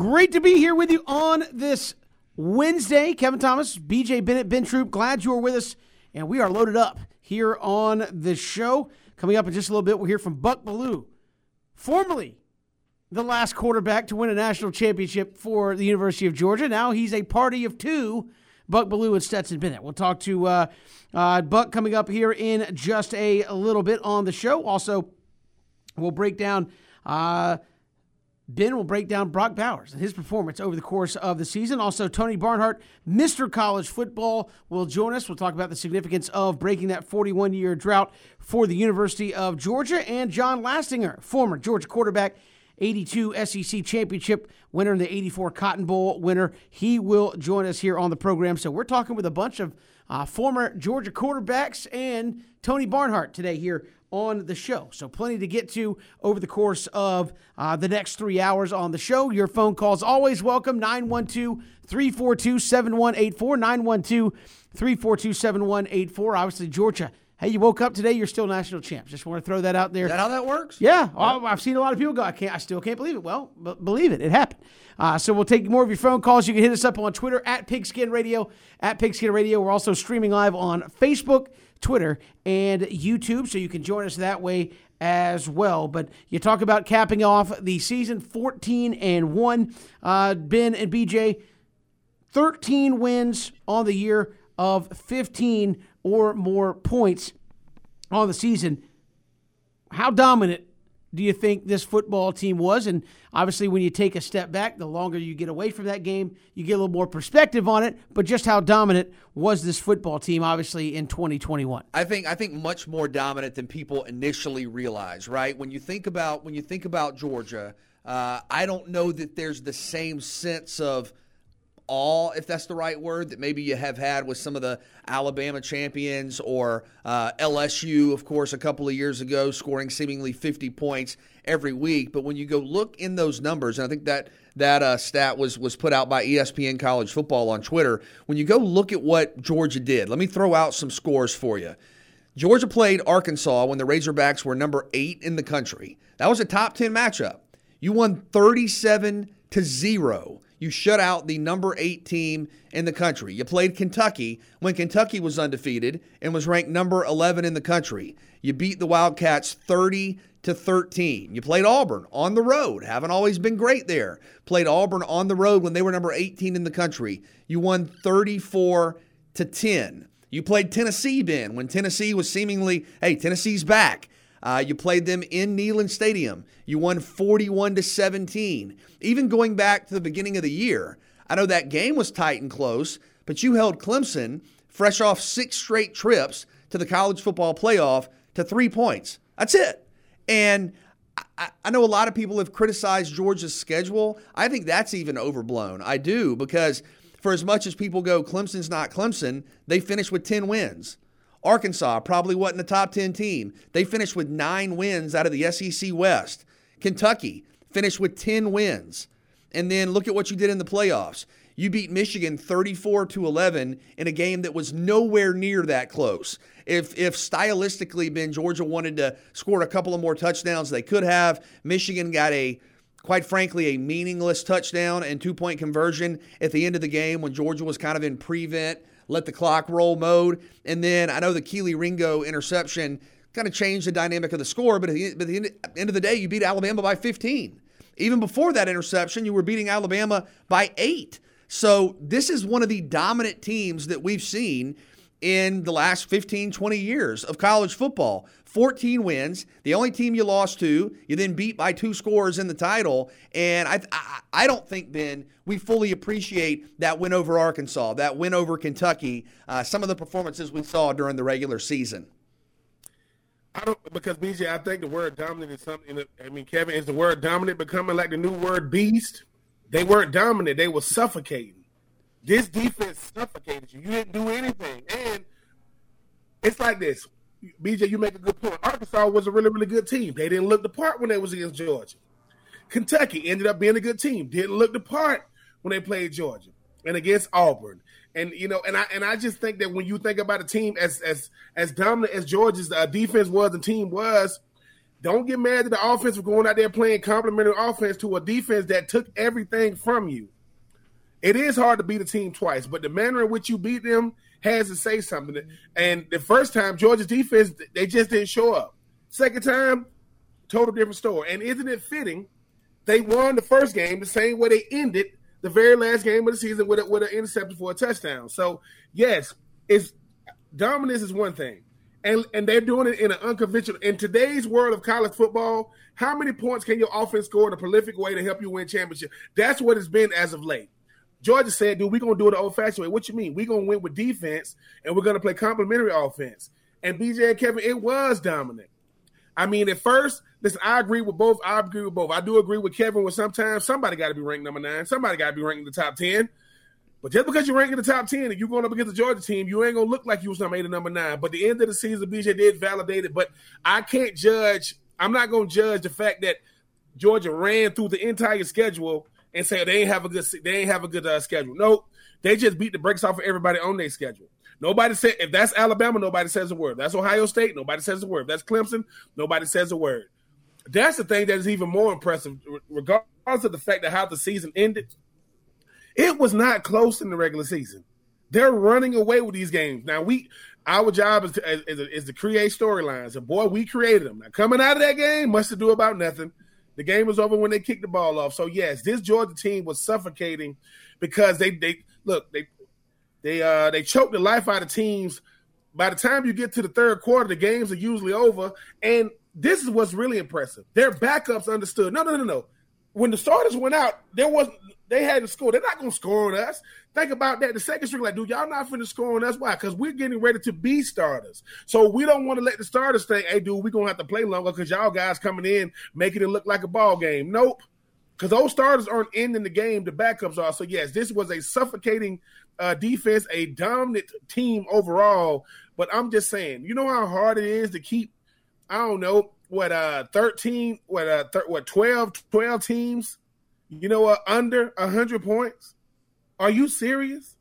Great to be here with you on this Wednesday. Kevin Thomas, BJ Bennett, Ben Troupe, glad you are with us. And we are loaded up here on the show. Coming up in just a little bit, we'll hear from Buck Belue, formerly the last quarterback to win a national championship for the University of Georgia. Now he's a party of two, Buck Belue and Stetson Bennett. We'll talk to uh, uh, Buck coming up here in just a, a, little bit on the show. Also, we'll break down. Uh, Ben will break down Brock Bowers and his performance over the course of the season. Also, Tony Barnhart, Mr. College Football, will join us. We'll talk about the significance of breaking that 41 year drought for the University of Georgia. And John Lastinger, former Georgia quarterback, 82 SEC championship winner and the 84 Cotton Bowl winner, he will join us here on the program. So, we're talking with a bunch of uh, former Georgia quarterbacks and Tony Barnhart today here on the show. So, plenty to get to over the course of uh, the next three hours on the show. Your phone calls always welcome 912 342 7184. 912 342 7184. Obviously, Georgia. Hey, you woke up today, you're still national champs. Just want to throw that out there. Is that how that works? Yeah. Well, I've seen a lot of people go, I can't, I still can't believe it. Well, b- believe it. It happened. Uh, so we'll take more of your phone calls. You can hit us up on Twitter at Pigskin Radio. At Pigskin Radio. We're also streaming live on Facebook, Twitter, and YouTube. So you can join us that way as well. But you talk about capping off the season 14 and 1. Uh, ben and BJ, 13 wins on the year of 15 or more points on the season. How dominant do you think this football team was? And obviously, when you take a step back, the longer you get away from that game, you get a little more perspective on it. But just how dominant was this football team, obviously, in 2021? I think I think much more dominant than people initially realize. Right when you think about when you think about Georgia, uh, I don't know that there's the same sense of awe, if that's the right word, that maybe you have had with some of the Alabama champions or uh, LSU, of course, a couple of years ago, scoring seemingly 50 points every week. But when you go look in those numbers, and I think that that uh, stat was was put out by ESPN College Football on Twitter. When you go look at what Georgia did, let me throw out some scores for you. Georgia played Arkansas when the Razorbacks were number eight in the country. That was a top 10 matchup. You won 37 to zero you shut out the number eight team in the country. You played Kentucky when Kentucky was undefeated and was ranked number 11 in the country. You beat the Wildcats 30 to 13. You played Auburn on the road. Haven't always been great there. Played Auburn on the road when they were number 18 in the country. You won 34 to 10. You played Tennessee, Ben, when Tennessee was seemingly, hey, Tennessee's back. Uh, you played them in Neyland Stadium. You won 41 to 17. Even going back to the beginning of the year, I know that game was tight and close, but you held Clemson, fresh off six straight trips to the college football playoff, to three points. That's it. And I, I know a lot of people have criticized Georgia's schedule. I think that's even overblown. I do, because for as much as people go, Clemson's not Clemson, they finished with 10 wins. Arkansas probably wasn't a top 10 team. They finished with nine wins out of the SEC West. Kentucky finished with 10 wins. And then look at what you did in the playoffs. You beat Michigan 34 to 11 in a game that was nowhere near that close. If if stylistically Ben Georgia wanted to score a couple of more touchdowns, they could have. Michigan got a quite frankly a meaningless touchdown and two-point conversion at the end of the game when Georgia was kind of in prevent let the clock roll mode. And then I know the Kelee Ringo interception kind of changed the dynamic of the score, but at the, at the end of the day, you beat Alabama by 15. Even before that interception, you were beating Alabama by eight. So this is one of the dominant teams that we've seen in the last 15, 20 years of college football. 14 wins, the only team you lost to, you then beat by two scores in the title. And I, I, I don't think, Ben, we fully appreciate that win over Arkansas, that win over Kentucky, uh, some of the performances we saw during the regular season. I don't because BJ, I think the word dominant is something. I mean, Kevin, is the word dominant becoming like the new word beast? They weren't dominant; they were suffocating. This defense suffocated you. You didn't do anything. And it's like this. BJ, you make a good point. Arkansas was a really, really good team. They didn't look the part when they was against Georgia. Kentucky ended up being a good team. Didn't look the part when they played Georgia and against Auburn. And you know, and I and I just think that when you think about a team as as as dominant as Georgia's uh, defense was and team was, Don't get mad at the offense for going out there playing complementary offense to a defense that took everything from you. It is hard to beat a team twice, but the manner in which you beat them has to say something. And the first time, Georgia's defense, they just didn't show up. Second time, total different story. And isn't it fitting? They won the first game the same way they ended the very last game of the season with a, with an interception for a touchdown. So yes, it's dominance is one thing, and and they're doing it in an unconventional. In today's world of college football, how many points can your offense score in a prolific way to help you win championship? That's what it's been as of late. Georgia said, dude, we're gonna do it the old fashioned way. What you mean? We're gonna win with defense and we're gonna play complementary offense. And BJ and Kevin, it was dominant. I mean, at first, listen, I agree with both. I agree with both. I do agree with Kevin with sometimes somebody got to be ranked number nine. Somebody got to be ranked in the top 10. But just because you're ranked in the top 10 and you're going up against the Georgia team, you ain't going to look like you was number eight or number nine. But the end of the season, BJ did validate it. But I can't judge. I'm not going to judge the fact that Georgia ran through the entire schedule and say they ain't have a good they ain't have a good uh, schedule. No, they just beat the brakes off of everybody on their schedule. Nobody said if that's Alabama, nobody says a word. That's Ohio State, nobody says a word. If that's Clemson, nobody says a word. That's the thing that is even more impressive, regardless of the fact that how the season ended. It was not close in the regular season. They're running away with these games. Now we, our job is to, is, is to create storylines, and boy, we created them. Now coming out of that game, much to do about nothing. The game was over when they kicked the ball off. So yes, this Georgia team was suffocating because they they look they they uh they choke the life out of teams. By the time you get to the third quarter, the games are usually over. And this is what's really impressive. Their backups understood. No, no, no, no. When the starters went out, there wasn't they hadn't scored. They're not gonna score on us. Think about that. The second string, like, dude, y'all not finna score on us. Why? Because we're getting ready to be starters. So we don't want to let the starters think, hey, dude, we're gonna have to play longer because y'all guys coming in making it look like a ball game. Nope. Because those starters aren't ending the game, the backups are. So yes, this was a suffocating uh, defense, a dominant team overall. But I'm just saying, you know how hard it is to keep, I don't know, what uh 13, what uh what 12, 12 teams, you know what, under 100 points? Are you serious?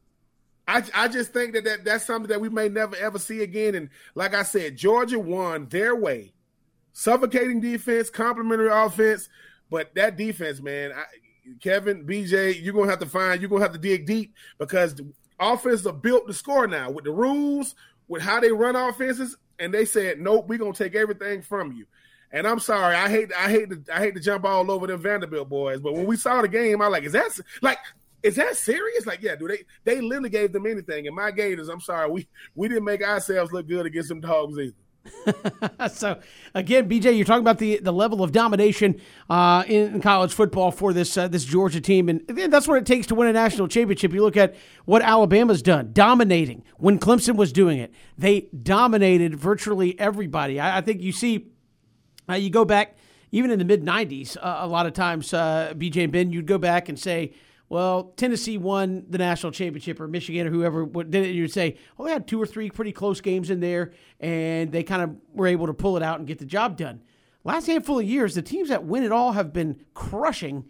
I, I just think that, that that's something that we may never ever see again. And like I said, Georgia won their way. Suffocating defense, complementary offense, but that defense, man, I, Kevin, BJ, you're gonna have to find, you're gonna have to dig deep because the offenses are built to score now with the rules, with how they run offenses, and they said, nope, we're gonna take everything from you. And I'm sorry, I hate, I hate to, I hate to jump all over them Vanderbilt boys, but when we saw the game, I like, is that like, is that serious? Like, yeah, dude, they they literally gave them anything. And my Gators, I'm sorry, we we didn't make ourselves look good against them dogs either. so again, BJ, you're talking about the the level of domination uh, in college football for this uh, this Georgia team, and that's what it takes to win a national championship. You look at what Alabama's done, dominating when Clemson was doing it. They dominated virtually everybody. I, I think you see, uh, you go back even in the mid '90s. a lot of times, uh, BJ and Ben, you'd go back and say well, Tennessee won the national championship or Michigan or whoever did it, you'd say, oh, they had two or three pretty close games in there, and they kind of were able to pull it out and get the job done. Last handful of years, the teams that win it all have been crushing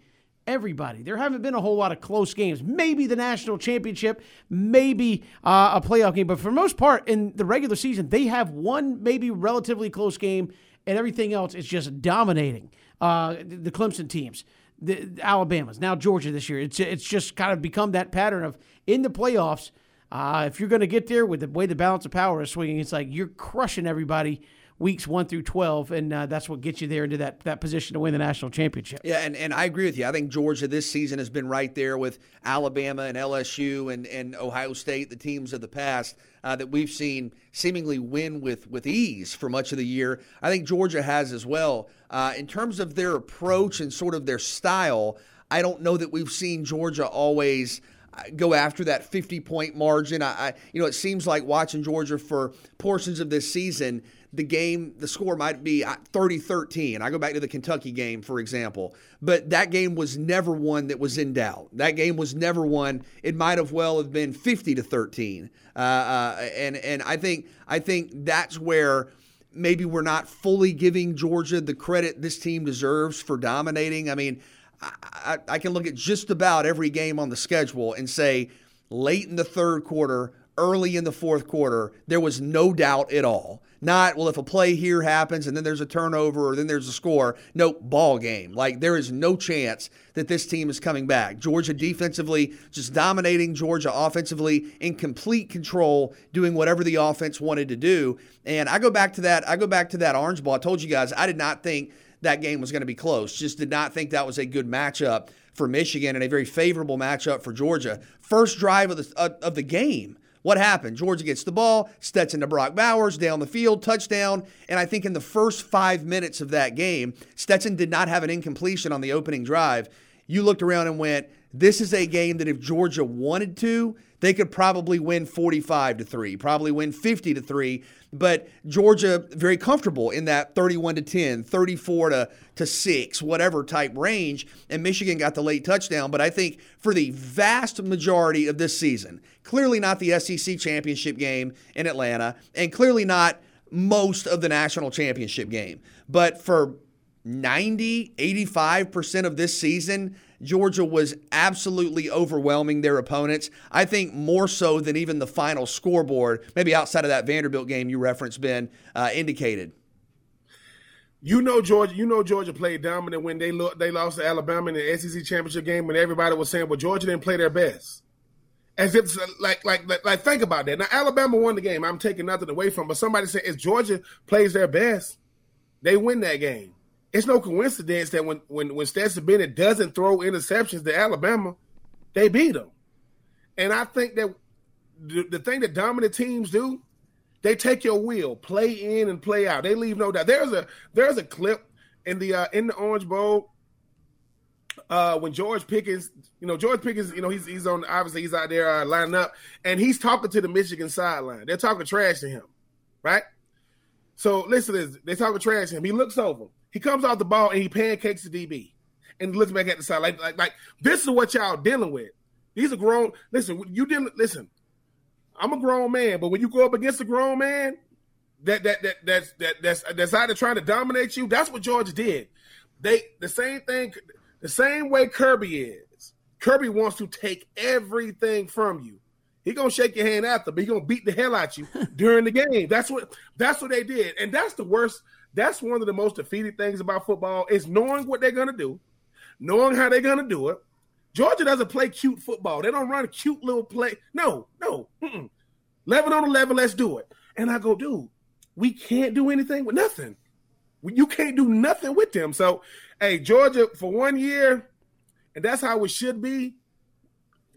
everybody. There haven't been a whole lot of close games. Maybe the national championship, maybe uh, a playoff game, but for most part, in the regular season, they have one maybe relatively close game, and everything else is just dominating uh, the Clemson teams the, the Alabama's now Georgia this year. It's it's just kind of become that pattern of in the playoffs. Uh, if you're going to get there with the way the balance of power is swinging, it's like you're crushing everybody weeks one through twelve, and uh, that's what gets you there into that that position to win the national championship. Yeah, and, and I agree with you. I think Georgia this season has been right there with Alabama and LSU and, and Ohio State, the teams of the past uh, that we've seen seemingly win with with ease for much of the year. I think Georgia has as well. Uh, in terms of their approach and sort of their style, I don't know that we've seen Georgia always uh, go after that 50 point margin. I, I, you know, it seems like watching Georgia for portions of this season, the game, the score might be 30 13. I go back to the Kentucky game, for example, but that game was never one that was in doubt. That game was never one. It might have well have been 50 to 13. Uh, uh, and, and I think, I think that's where maybe we're not fully giving Georgia the credit this team deserves for dominating. I mean, I, I can look at just about every game on the schedule and say, late in the third quarter, early in the fourth quarter, there was no doubt at all. Not, well, if a play here happens and then there's a turnover or then there's a score. No, ball game. Like, there is no chance that this team is coming back. Georgia defensively just dominating, Georgia offensively in complete control, doing whatever the offense wanted to do. And I go back to that, I go back to that Orange Bowl. I told you guys, I did not think that game was going to be close. Just did not think that was a good matchup for Michigan and a very favorable matchup for Georgia. First drive of the, of the game what happened? Georgia gets the ball, Stetson to Brock Bowers down the field, touchdown. And I think in the first five minutes of that game, Stetson did not have an incompletion on the opening drive. You looked around and went, this is a game that if Georgia wanted to, they could probably win 45 to 3, probably win 50 to 3, but Georgia very comfortable in that 31 to 10, 34 to to 6, whatever type range, and Michigan got the late touchdown, but I think for the vast majority of this season, clearly not the SEC championship game in Atlanta and clearly not most of the national championship game, but for 90, 85% of this season, Georgia was absolutely overwhelming their opponents. I think more so than even the final scoreboard, maybe outside of that Vanderbilt game you referenced, Ben, uh, indicated. You know Georgia. You know Georgia played dominant when they they lost to Alabama in the SEC championship game when everybody was saying, "Well, Georgia didn't play their best." As if like like like, like think about that. Now Alabama won the game. I'm taking nothing away from, but somebody said if Georgia plays their best, they win that game it's no coincidence that when when when Stetson Bennett doesn't throw interceptions to Alabama, they beat them. And I think that the, the thing that dominant teams do, they take your wheel, play in and play out. They leave no doubt. There's a there's a clip in the uh, in the Orange Bowl uh, when George Pickens, you know, George Pickens, you know, he's he's on obviously he's out there uh, lining up, and he's talking to the Michigan sideline. They're talking trash to him, right? So listen this. They're talking trash to him. He looks over. He comes off the ball and he pancakes the DB and looks back at the side like like like this is what y'all dealing with. These are grown. Listen, you didn't listen. I'm a grown man, but when you go up against a grown man that that that that's that that's that's either trying to dominate you, that's what Georgia did. They the same thing, the same way Kirby is. Kirby wants to take everything from you. He gonna shake your hand after, but he gonna beat the hell out you during the game. That's what that's what they did, and that's the worst that's one of the most defeated things about football is knowing what they're gonna do, knowing how they're gonna do it. Georgia doesn't play cute football. They don't run a cute little play. No, no. Mm-mm. 11 on 11, let's do it. And I go, dude, we can't do anything with nothing. You can't do nothing with them. So, hey, Georgia, for one year, and that's how it should be,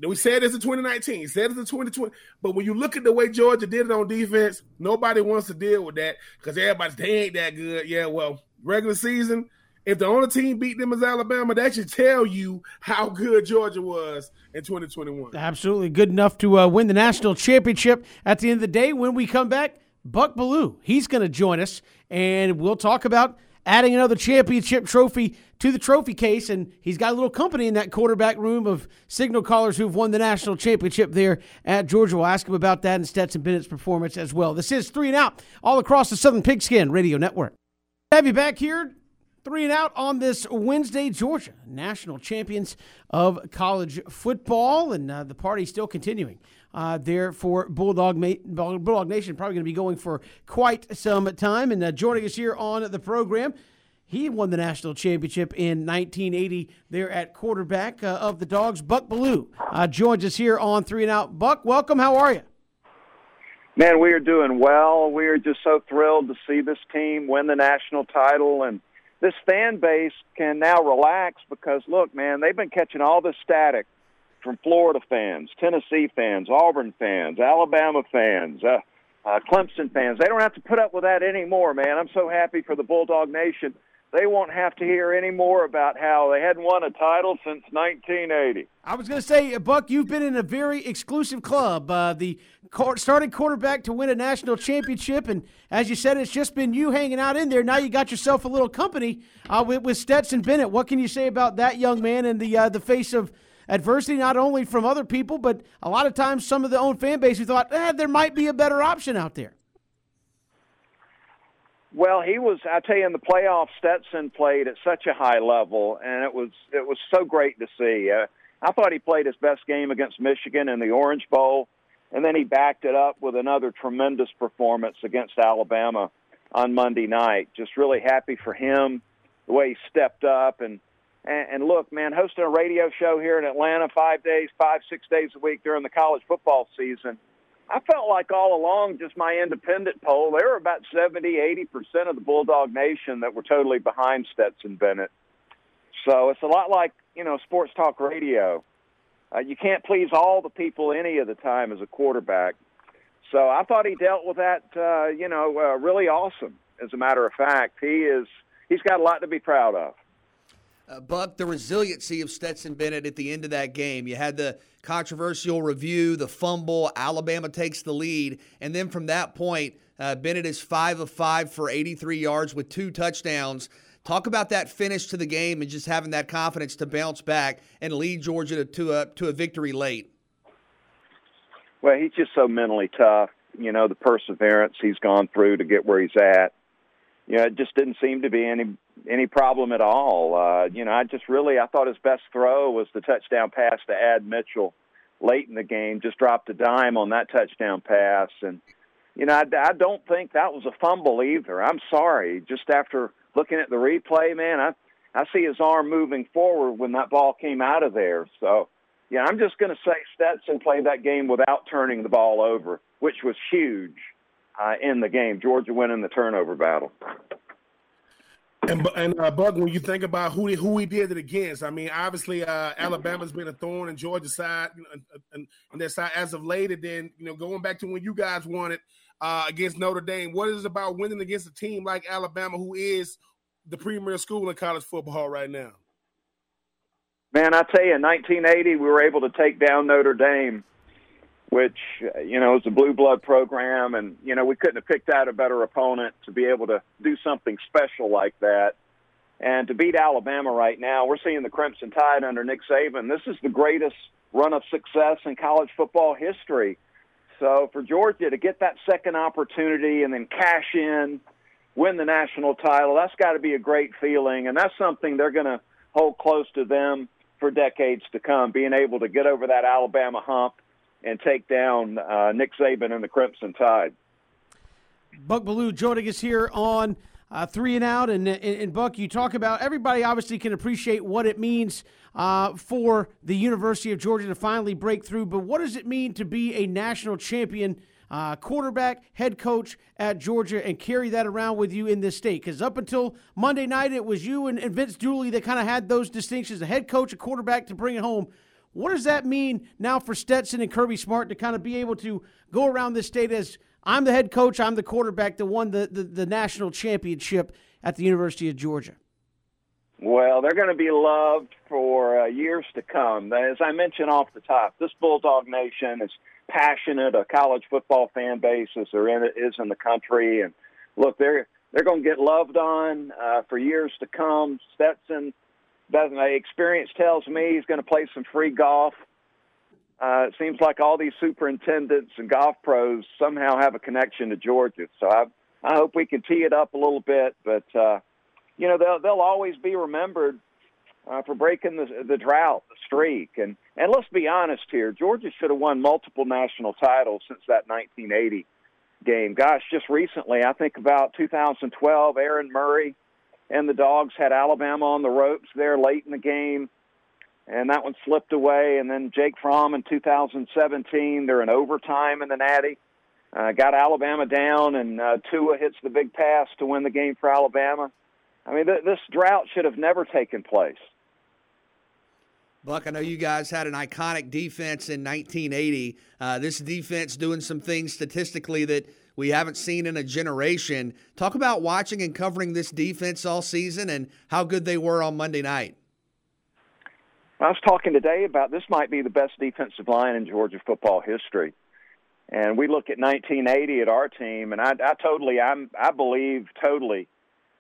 we said this in 2019, said it in 2020. But when you look at the way Georgia did it on defense, nobody wants to deal with that because everybody's they ain't that good. Yeah, well, regular season, if the only team beat them is Alabama, that should tell you how good Georgia was in 2021. Absolutely good enough to uh, win the national championship. At the end of the day, when we come back, Buck Belue, he's going to join us, and we'll talk about adding another championship trophy to the trophy case. And he's got a little company in that quarterback room of signal callers who've won the national championship there at Georgia. We'll ask him about that and Stetson Bennett's performance as well. This is Three and Out all across the Southern Pigskin Radio Network. Have you back here Three and out on this Wednesday, Georgia, national champions of college football, and uh, the party still continuing uh, there for Bulldog, Ma- Bulldog Nation. Probably going to be going for quite some time. And uh, joining us here on the program, he won the national championship in 1980 there at quarterback uh, of the Dogs. Buck Belue uh, joins us here on Three and Out. Buck, welcome. How are you? Man, we are doing well. We are just so thrilled to see this team win the national title and – this fan base can now relax because look, man, they've been catching all this static from Florida fans, Tennessee fans, Auburn fans, Alabama fans, uh, uh, Clemson fans. They don't have to put up with that anymore, man. I'm so happy for the Bulldog Nation they won't have to hear any more about how they hadn't won a title since 1980. I was going to say, Buck, you've been in a very exclusive club. Uh, the starting quarterback to win a national championship, and as you said, it's just been you hanging out in there. Now you got yourself a little company uh, with, with, Stetson Bennett. What can you say about that young man and the uh, the face of adversity, not only from other people, but a lot of times some of the own fan base who thought eh, there might be a better option out there. Well, he was. I tell you, in the playoffs, Stetson played at such a high level, and it was it was so great to see. Uh, I thought he played his best game against Michigan in the Orange Bowl, And then he backed it up with another tremendous performance against Alabama on Monday night. Just really happy for him, the way he stepped up. And, and, and look, man, hosting a radio show here in Atlanta five days, five, six days a week during the college football season, I felt like all along, just my independent poll, there were about 70, 80% of the Bulldog Nation that were totally behind Stetson Bennett. So it's a lot like, you know, sports talk radio. Uh, you can't please all the people any of the time as a quarterback. So I thought he dealt with that, uh, you know, uh, really awesome. As a matter of fact, he is he's got a lot to be proud of. Uh, Buck, the resiliency of Stetson Bennett at the end of that game. You had the controversial review, the fumble. Alabama takes the lead, and then from that point, uh, Bennett is five of five for 83 yards with two touchdowns. Talk about that finish to the game and just having that confidence to bounce back and lead Georgia to, to a to a victory late. Well, he's just so mentally tough. You know, the perseverance he's gone through to get where he's at. You know, it just didn't seem to be any any problem at all. Uh, you know, I just really I thought his best throw was the touchdown pass to AD Mitchell late in the game. Just dropped a dime on that touchdown pass, and you know, I, I don't think that was a fumble either. I'm sorry. Just after looking at the replay, man, I I see his arm moving forward when that ball came out of there. So, yeah, I'm just going to say Stetson played that game without turning the ball over, which was huge uh, in the game. Georgia winning the turnover battle. And and uh, Buck, when you think about who who he did it against, I mean, obviously uh, Alabama's been a thorn in Georgia's side, you know, and, and their side as of late. And then you know, going back to when you guys won it uh, against Notre Dame, what is it about winning against a team like Alabama, who is the premier school in college football right now? Man, I tell you, in 1980, we were able to take down Notre Dame, which, you know, is a blue blood program. And, you know, we couldn't have picked out a better opponent to be able to do something special like that. And to beat Alabama right now, we're seeing the Crimson Tide under Nick Saban. This is the greatest run of success in college football history. So for Georgia to get that second opportunity and then cash in win the national title. That's got to be a great feeling, and that's something they're going to hold close to them for decades to come. Being able to get over that Alabama hump and take down uh, Nick Saban and the Crimson Tide. Buck Belue joining us here on uh, Three and Out, and, and, and, Buck, you talk about everybody obviously can appreciate what it means uh, for the University of Georgia to finally break through, but what does it mean to be a national champion? uh, quarterback, head coach at Georgia, and carry that around with you in this state? Because up until Monday night, it was you and, and Vince Dooley that kind of had those distinctions a head coach, a quarterback to bring it home. What does that mean now for Stetson and Kirby Smart to kind of be able to go around this state as I'm the head coach, I'm the quarterback that won the, the, the national championship at the University of Georgia? Well, they're going to be loved for uh, years to come. As I mentioned off the top, this Bulldog Nation is – passionate a college football fan base as there is in the country. And look, they're they're going to get loved on uh, for years to come. Stetson, doesn't my experience tells me he's going to play some free golf. Uh, it seems like all these superintendents and golf pros somehow have a connection to Georgia. So I I hope we can tee it up a little bit, but uh, you know they'll they'll always be remembered uh, for breaking the, the drought, the streak. And, and let's be honest here Georgia should have won multiple national titles since that 1980 game. Gosh, just recently, I think about 2012, Aaron Murray and the Dogs had Alabama on the ropes there late in the game. And that one slipped away. And then Jake Fromm in 2017, they're in overtime in the Natty. Uh, got Alabama down, and uh, Tua hits the big pass to win the game for Alabama. I mean, th- this drought should have never taken place. Buck, I know you guys had an iconic defense in 1980. Uh, this defense doing some things statistically that we haven't seen in a generation. Talk about watching and covering this defense all season and how good they were on Monday night. I was talking today about this might be the best defensive line in Georgia football history. And we look at 1980 at our team, and I, I totally, I'm, I believe totally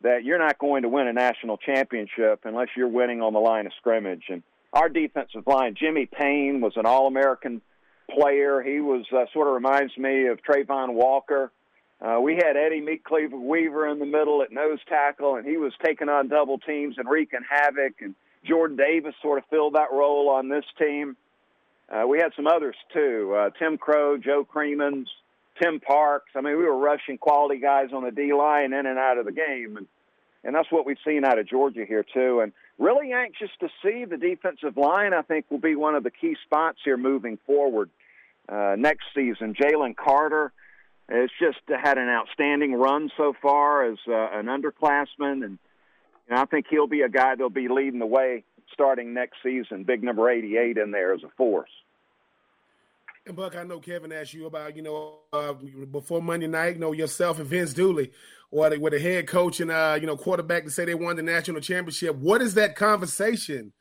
that you're not going to win a national championship unless you're winning on the line of scrimmage. And our defensive line. Jimmy Payne was an All American player. He was uh, sort of reminds me of Travon Walker. Uh, we had Eddie Meat Cleaver Weaver in the middle at nose tackle, and he was taking on double teams and wreaking havoc. And Jordan Davis sort of filled that role on this team. uh, we had some others too. Uh, Tim Crowe, Joe Creemans, Tim Parks. I mean, we were rushing quality guys on the D line in and out of the game, and and that's what we've seen out of Georgia here too. And really anxious to see the defensive line. I think will be one of the key spots here moving forward uh, next season. Jalen Carter has just had an outstanding run so far as uh, an underclassman, and you know, I think he'll be a guy that'll be leading the way starting next season. Big number 88 in there as a force. And Buck, I know Kevin asked you about, you know, uh, before Monday night, you know, yourself and Vince Dooley, or with the head coach and uh, you know, quarterback to say they won the national championship. What is that conversation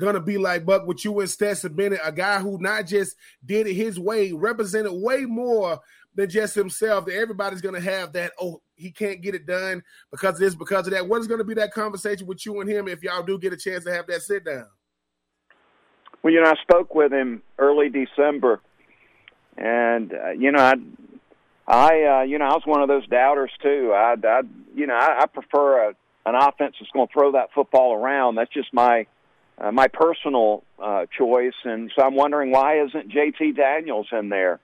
gonna be like, Buck, with you and Stetson Bennett, a guy who not just did it his way, represented way more than just himself. That everybody's gonna have that, oh, he can't get it done because of this, because of that. What is gonna be that conversation with you and him if y'all do get a chance to have that sit down? Well, you know, I spoke with him early December and uh, you know, I, I, uh, you know, I was one of those doubters too. I, I you know, I, I prefer a, an offense that's going to throw that football around. That's just my uh, my personal uh, choice, and so I'm wondering why isn't J.T. Daniels in there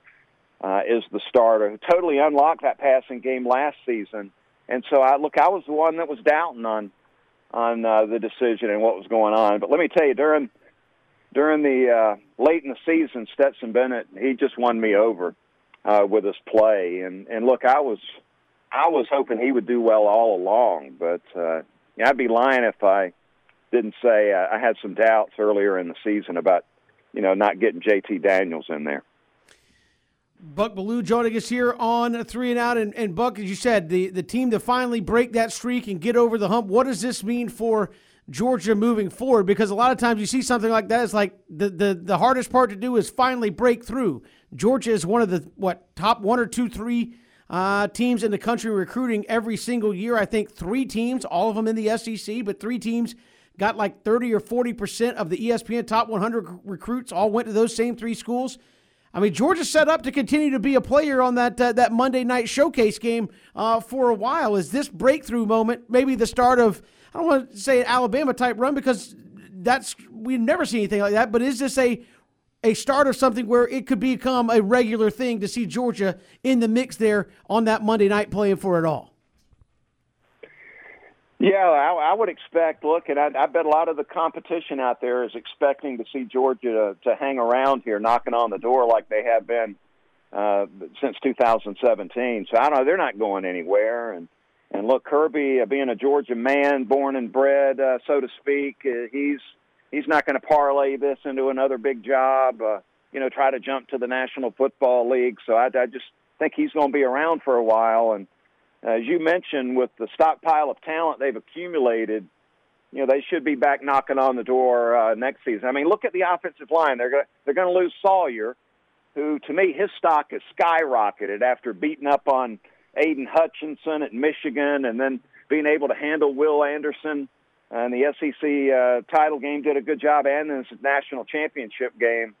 uh, is the starter? Who totally unlocked that passing game last season, and so I look, I was the one that was doubting on on uh, the decision and what was going on. But let me tell you, during during the uh, late in the season, Stetson Bennett he just won me over uh, with his play, and and look, I was I was hoping he would do well all along, but uh, I'd be lying if I didn't say uh, I had some doubts earlier in the season about you know not getting JT Daniels in there. Buck Belue joining us here on three and out, and, and Buck, as you said, the the team to finally break that streak and get over the hump. What does this mean for? Georgia moving forward because a lot of times you see something like that. It's like the, the, the hardest part to do is finally break through. Georgia is one of the what top one or two, three uh, teams in the country recruiting every single year. I think three teams, all of them in the SEC, but three teams got like 30 or 40 percent of the ESPN top 100 recruits all went to those same three schools. I mean, Georgia's set up to continue to be a player on that uh, that Monday night showcase game uh, for a while. Is this breakthrough moment maybe the start of I don't want to say an Alabama type run because that's we've never seen anything like that. But is this a a start of something where it could become a regular thing to see Georgia in the mix there on that Monday night playing for it all? Yeah, I, I would expect. Look, and I, I bet a lot of the competition out there is expecting to see Georgia to, to hang around here, knocking on the door like they have been uh, since 2017. So I don't know; they're not going anywhere, and and look, Kirby, uh, being a Georgia man, born and bred, uh, so to speak, uh, he's he's not going to parlay this into another big job. Uh, you know, try to jump to the National Football League. So I, I just think he's going to be around for a while. And as you mentioned, with the stockpile of talent they've accumulated, you know they should be back knocking on the door uh, next season. I mean, look at the offensive line. They're going they're going to lose Salyer, who to me his stock has skyrocketed after beating up on Aidan Hutchinson at Michigan, and then being able to handle Will Anderson and the SEC uh, title game did a good job, and this national championship game.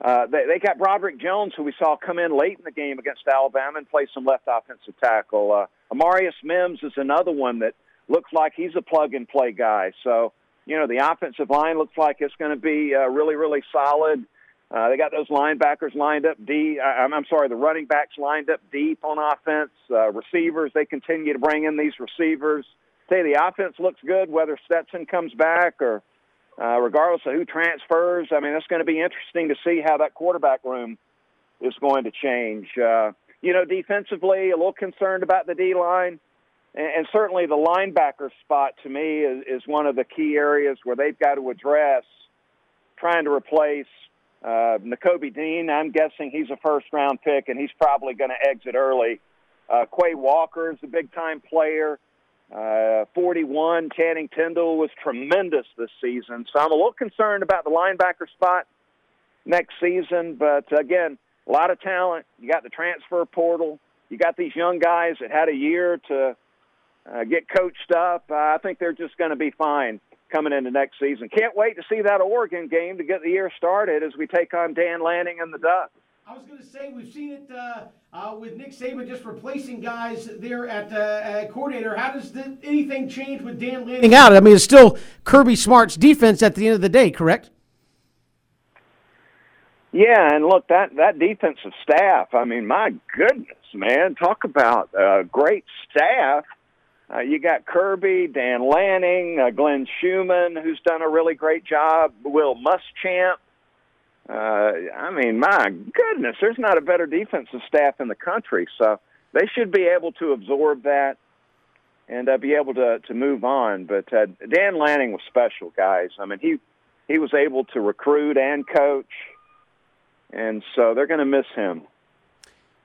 Uh, they, they got Broderick Jones, who we saw come in late in the game against Alabama and play some left offensive tackle. Uh, Amarius Mims is another one that looks like he's a plug and play guy. So, you know, the offensive line looks like it's going to be uh, really, really solid. Uh, they got those linebackers lined up deep. I'm, I'm sorry, the running backs lined up deep on offense. Uh, receivers, they continue to bring in these receivers. Say the offense looks good, whether Stetson comes back or uh, regardless of who transfers. I mean, it's going to be interesting to see how that quarterback room is going to change. Uh, you know, defensively, a little concerned about the D line. And, and certainly the linebacker spot to me is, is one of the key areas where they've got to address trying to replace uh, Nakobe Dean, I'm guessing he's a first round pick, and he's probably going to exit early. Uh, Quay Walker is a big time player. Uh, 41, Channing Tindall was tremendous this season. So I'm a little concerned about the linebacker spot next season. But again, a lot of talent. You got the transfer portal. You got these young guys that had a year to uh, get coached up. Uh, I think they're just going to be fine coming into next season. Can't wait to see that Oregon game to get the year started as we take on Dan Lanning and the Ducks. I was going to say we've seen it uh, uh, with Nick Saban just replacing guys there at, uh, at coordinator. How does the, anything change with Dan Lanning out? I mean, it's still Kirby Smart's defense at the end of the day, correct? Yeah, and look that that defensive staff. I mean, my goodness, man, talk about a great staff. Uh, you got Kirby, Dan Lanning, uh, Glenn Schumann, who's done a really great job. Will Muschamp. Uh, I mean, my goodness, there's not a better defensive staff in the country. So they should be able to absorb that and uh, be able to to move on. But uh, Dan Lanning was special, guys. I mean, he he was able to recruit and coach, and so they're going to miss him.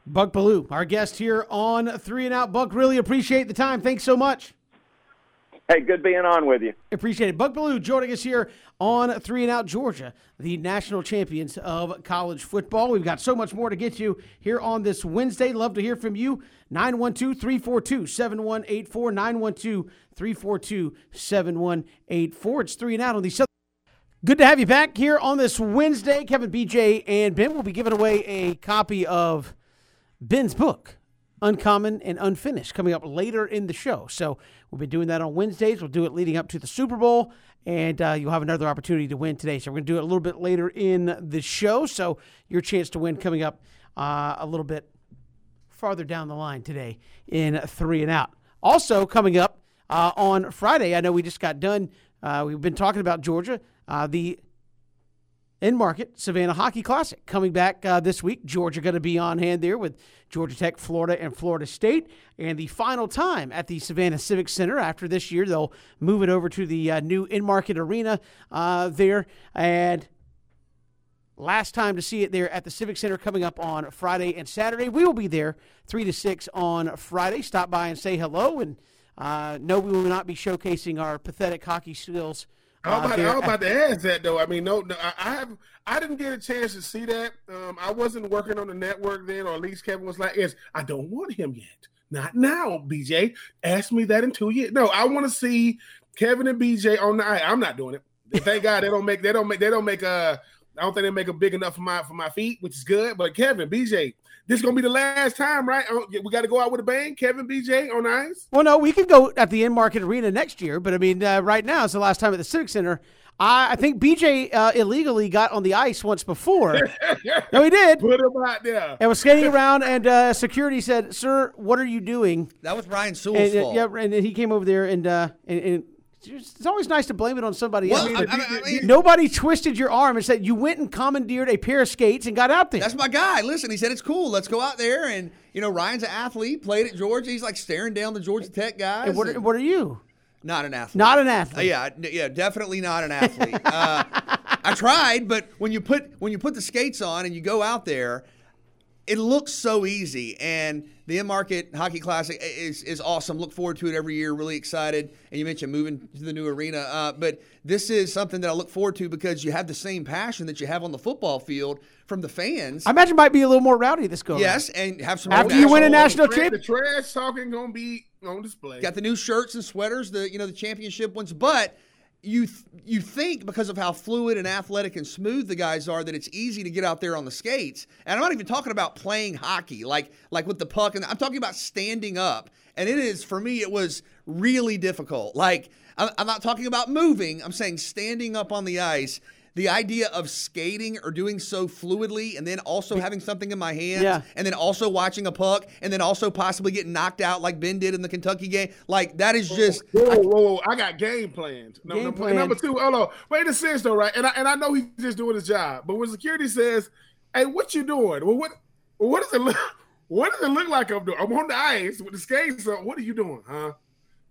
Buck Belue, our guest here on Three and Out. Buck, really appreciate the time. Thanks so much. Hey, good being on with you. Appreciate it. Buck Belue joining us here on Three and Out Georgia, the national champions of college football. We've got so much more to get to here on this Wednesday. Love to hear from you. 912 342 7184. 912 342 7184. It's Three and Out on the Southern. Good to have you back here on this Wednesday. Kevin, BJ, and Ben will be giving away a copy of Ben's book, Uncommon and Unfinished, coming up later in the show. So we'll be doing that on Wednesdays. We'll do it leading up to the Super Bowl, and uh, you'll have another opportunity to win today. So we're going to do it a little bit later in the show. So your chance to win coming up uh, a little bit farther down the line today in Three and Out. Also coming up uh, on Friday, I know we just got done. Uh, we've been talking about Georgia, uh, the Enmarket Savannah Hockey Classic coming back uh, this week. Georgia going to be on hand there with Georgia Tech, Florida, and Florida State. And the final time at the Savannah Civic Center after this year, they'll move it over to the uh, new Enmarket arena uh, there. And last time to see it there at the Civic Center coming up on Friday and Saturday. We will be there 3 to 6 on Friday. Stop by and say hello. And uh, no, we will not be showcasing our pathetic hockey skills. I was, uh, about, there I was about to ask that though. I mean, no, no I, I have, I didn't get a chance to see that. Um, I wasn't working on the network then, or at least Kevin was like, "Yes, I don't want him yet. Not now, BJ. Ask me that in two years. No, I want to see Kevin and BJ on the. I'm not doing it. Thank God they don't make, they don't make, they don't make a. I don't think they make a big enough for my for my feet, which is good. But Kevin, BJ, this is gonna be the last time, right? Oh, We got to go out with a bang. Kevin, BJ on ice. Well, no, we can go at the Enmarket arena next year, but I mean, uh, right now it's the last time at the Civic Center. I, I think BJ uh, illegally got on the ice once before. no, he did. Put him out there. And was skating around, and uh, security said, "Sir, what are you doing?" That was Ryan Sewell's And, uh, fault. yeah, and he came over there, and uh, and, and it's always nice to blame it on somebody Well, else. I, I- I mean, Nobody twisted your arm and said you went and commandeered a pair of skates and got out there. That's my guy. Listen, he said it's cool. Let's go out there. And you know, Ryan's an athlete. Played at Georgia. He's like staring down the Georgia Tech guys. and what, are, and- what are you? not an athlete. Not an Uh, athlete. yeah, n- yeah, definitely not an athlete. uh, I tried, but when you put when you put the skates on and you go out there, it looks so easy. And the Enmarket hockey classic is is awesome. Look forward to it every year. Really excited. And you mentioned moving to the new arena, uh, but this is something that I look forward to because you have the same passion that you have on the football field from the fans. I imagine it might be a little more rowdy this go. yes, and have some After more you win a national- national the, tra- champ- the trash talking gonna be on display. Got the new shirts and sweaters, the you know the championship ones, but you th- you think because of how fluid and athletic and smooth the guys are that it's easy to get out there on the skates. And I'm not even talking about playing hockey like like with the puck and I'm talking about standing up. And it is for me it was really difficult. Like I'm, I'm not talking about moving. I'm saying standing up on the ice. The idea of skating or doing so fluidly and then also having something in my hands Yeah. and then also watching a puck and then also possibly getting knocked out like Ben did in the Kentucky game. Like that is just Whoa, whoa, whoa! I got game plans. No, Game number, plan. number two, hold on. Wait a sense though, right? And I and I know he's just doing his job, but when security says, "Hey, what you doing?" Well, what what does it look? What does it look like I'm doing? I'm on the ice with the skates. on. what are you doing, huh?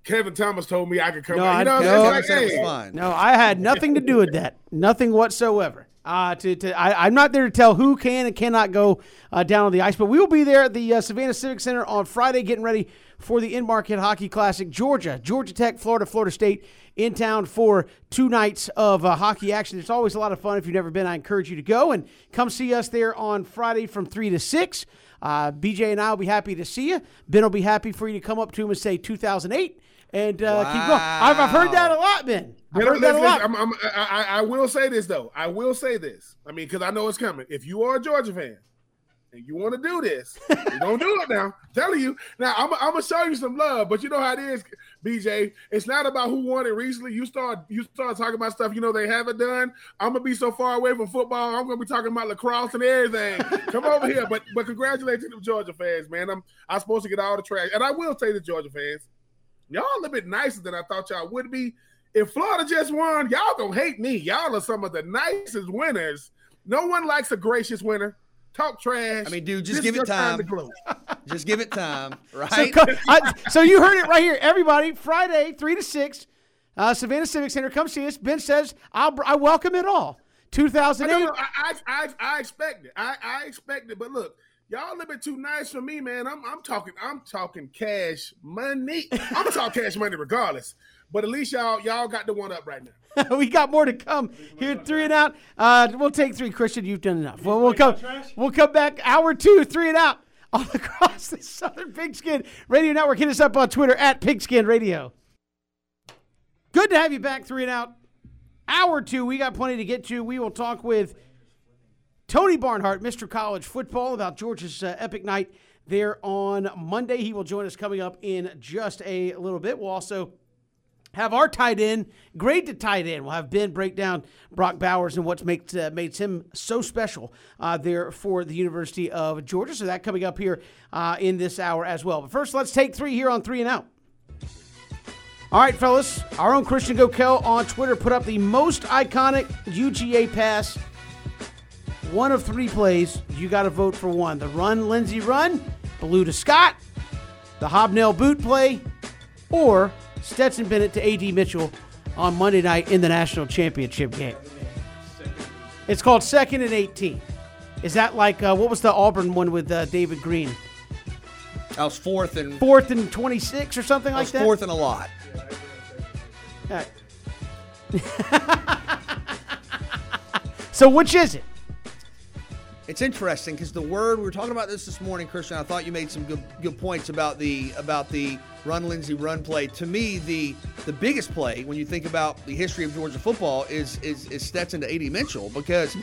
Kevin Thomas told me I could come. No, out. You know, no, I said Like, hey. No, I had nothing to do with that. Nothing whatsoever. Uh, to, to I, I'm not there to tell who can and cannot go uh, down on the ice, but we will be there at the uh, Savannah Civic Center on Friday, getting ready for the Enmarket Hockey Classic. Georgia, Georgia Tech, Florida, Florida State in town for two nights of uh, hockey action. It's always a lot of fun. If you've never been, I encourage you to go and come see us there on Friday from three to six. Uh, BJ and I will be happy to see you. Ben will be happy for you to come up to him and say 2008 and uh, keep going. I've, I've heard that a lot, Ben. I've Listen, heard that a lot. I'm- I'm- I, I- I will say this though. I will say this. I mean, because I know it's coming. If you are a Georgia fan, and you want to do this, you don't do it now. I'm telling you. Now I'm, I'm gonna show you some love, but you know how it is, BJ. It's not about who won it recently. You start you start talking about stuff you know they haven't done. I'm gonna be so far away from football. I'm gonna be talking about lacrosse and everything. Come over here, but but congratulations to the Georgia fans, man. I'm I'm supposed to get all the trash, and I will say to Georgia fans, y'all a little bit nicer than I thought y'all would be. If Florida just won, y'all gonna hate me. Y'all are some of the nicest winners. No one likes a gracious winner talk trash. I mean, dude, just give it time. time just give it time, right? So, I, so, you heard it right here, everybody. Friday, three to six, uh, Savannah Civic Center. Come see us. Ben says, "I'll I welcome it all." 2008. I, I, I, I expect it. I, I expect it. But look, y'all a little bit too nice for me, man. I'm I'm talking I'm talking cash money. I'm talking cash money regardless. But at least y'all y'all got the one up right now. we got more to come here. Three and out. Uh, we'll take three. Christian, you've done enough. Well, we'll come. We'll come back. Hour two, three and out. All across the Southern Pigskin Radio Network. Hit us up on Twitter at Pigskin Radio. Good to have you back. Three and out. Hour two. We got plenty to get to. We will talk with Tony Barnhart, Mr. College Football, about Georgia's uh, epic night there on Monday. He will join us coming up in just a little bit. We'll also have our tight end, great to tight end. We'll have Ben break down Brock Bowers and what's makes uh, him so special uh, there for the University of Georgia. So that coming up here uh, in this hour as well. But first, let's take three here on three and out. All right, fellas, our own Christian Gokel on Twitter put up the most iconic UGA pass. One of three plays. You got to vote for one. The run, Lindsey run, Belue to Scott, the hobnail boot play, or Stetson Bennett to A.D. Mitchell on Monday night in the national championship game. It's called Second and 18. Is that like uh, what was the Auburn one with uh, David Green? That was fourth and fourth and 26 or something like that. Fourth and a lot. so which is it? It's interesting because the word we were talking about this this morning, Christian. I thought you made some good good points about the about the run Lindsey run play. To me, the the biggest play when you think about the history of Georgia football is is, is Stetson to A.D. Mitchell because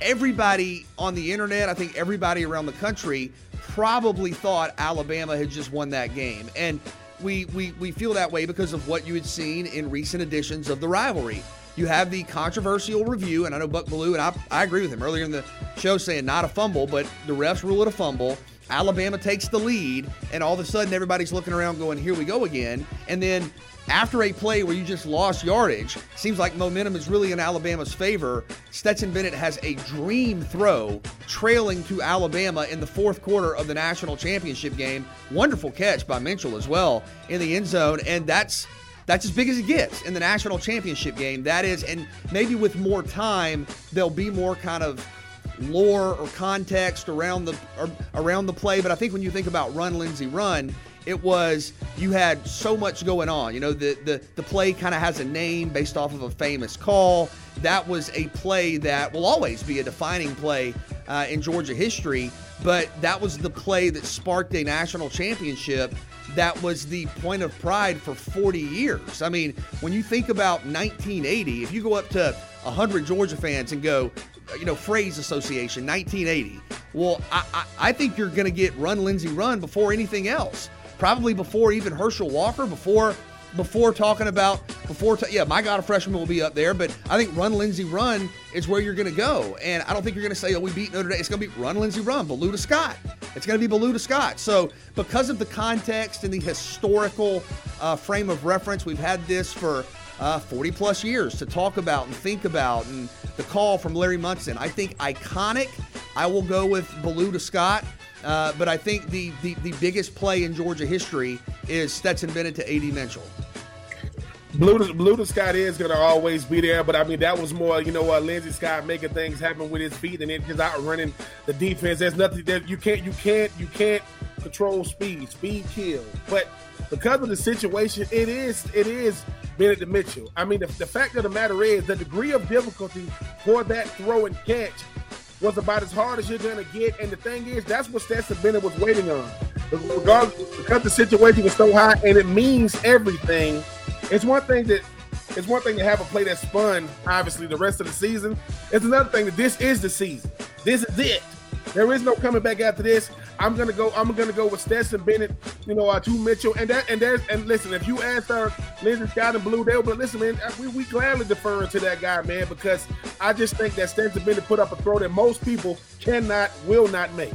everybody on the internet, I think everybody around the country probably thought Alabama had just won that game. And we, we, we feel that way because of what you had seen in recent editions of the rivalry. You have the controversial review, and I know Buck Belue, and I, I agree with him earlier in the show saying not a fumble, but the refs rule it a fumble. Alabama takes the lead, and all of a sudden everybody's looking around going, here we go again. And then after a play where you just lost yardage, seems like momentum is really in Alabama's favor. Stetson Bennett has a dream throw trailing to Alabama in the fourth quarter of the national championship game. Wonderful catch by Mitchell as well in the end zone, and that's that's as big as it gets in the national championship game. That is, and maybe with more time, there'll be more kind of lore or context around the around the play. But I think when you think about run, Lindsey, run, it was you had so much going on. You know, the the, the play kind of has a name based off of a famous call. That was a play that will always be a defining play uh, in Georgia history. But that was the play that sparked a national championship. That was the point of pride for 40 years. I mean, when you think about 1980, if you go up to 100 Georgia fans and go, uh, you know, phrase association, 1980. Well, I, I, I think you're going to get run Lindsey run before anything else. Probably before even Herschel Walker, before before talking about before yeah my god a freshman will be up there but i think run lindsey run is where you're going to go and i don't think you're going to say oh we beat notre dame it's going to be run lindsey run Belue to scott it's going to be Belue to scott so because of the context and the historical uh, frame of reference we've had this for uh, 40 plus years to talk about and think about and the call from larry munson i think iconic i will go with Belue to scott uh, but I think the, the, the biggest play in Georgia history is Stetson Bennett to A.D. Mitchell. Belue to, Belue to Scott is going to always be there, but I mean that was more, you know, uh, Lindsey Scott making things happen with his feet and then just outrunning the defense. There's nothing that you can't, you can't, you can't control speed. Speed kills. But because of the situation, it is, it is Bennett to Mitchell. I mean, the, the fact of the matter is the degree of difficulty for that throw and catch was about as hard as you're going to get. And the thing is, that's what Stetson Bennett was waiting on. Regardless, because the situation was so high and it means everything. It's one thing that it's one thing to have a play that's fun, obviously, the rest of the season. It's another thing that this is the season. This is it. There is no coming back after this. I'm gonna go. I'm gonna go with Stetson Bennett. You know, uh, to Mitchell, and that and there's and listen. If you ask our Lindsey Scott and Belue, they'll be listen, man. Uh, we, we gladly defer to that guy, man, because I just think that Stetson Bennett put up a throw that most people cannot, will not make.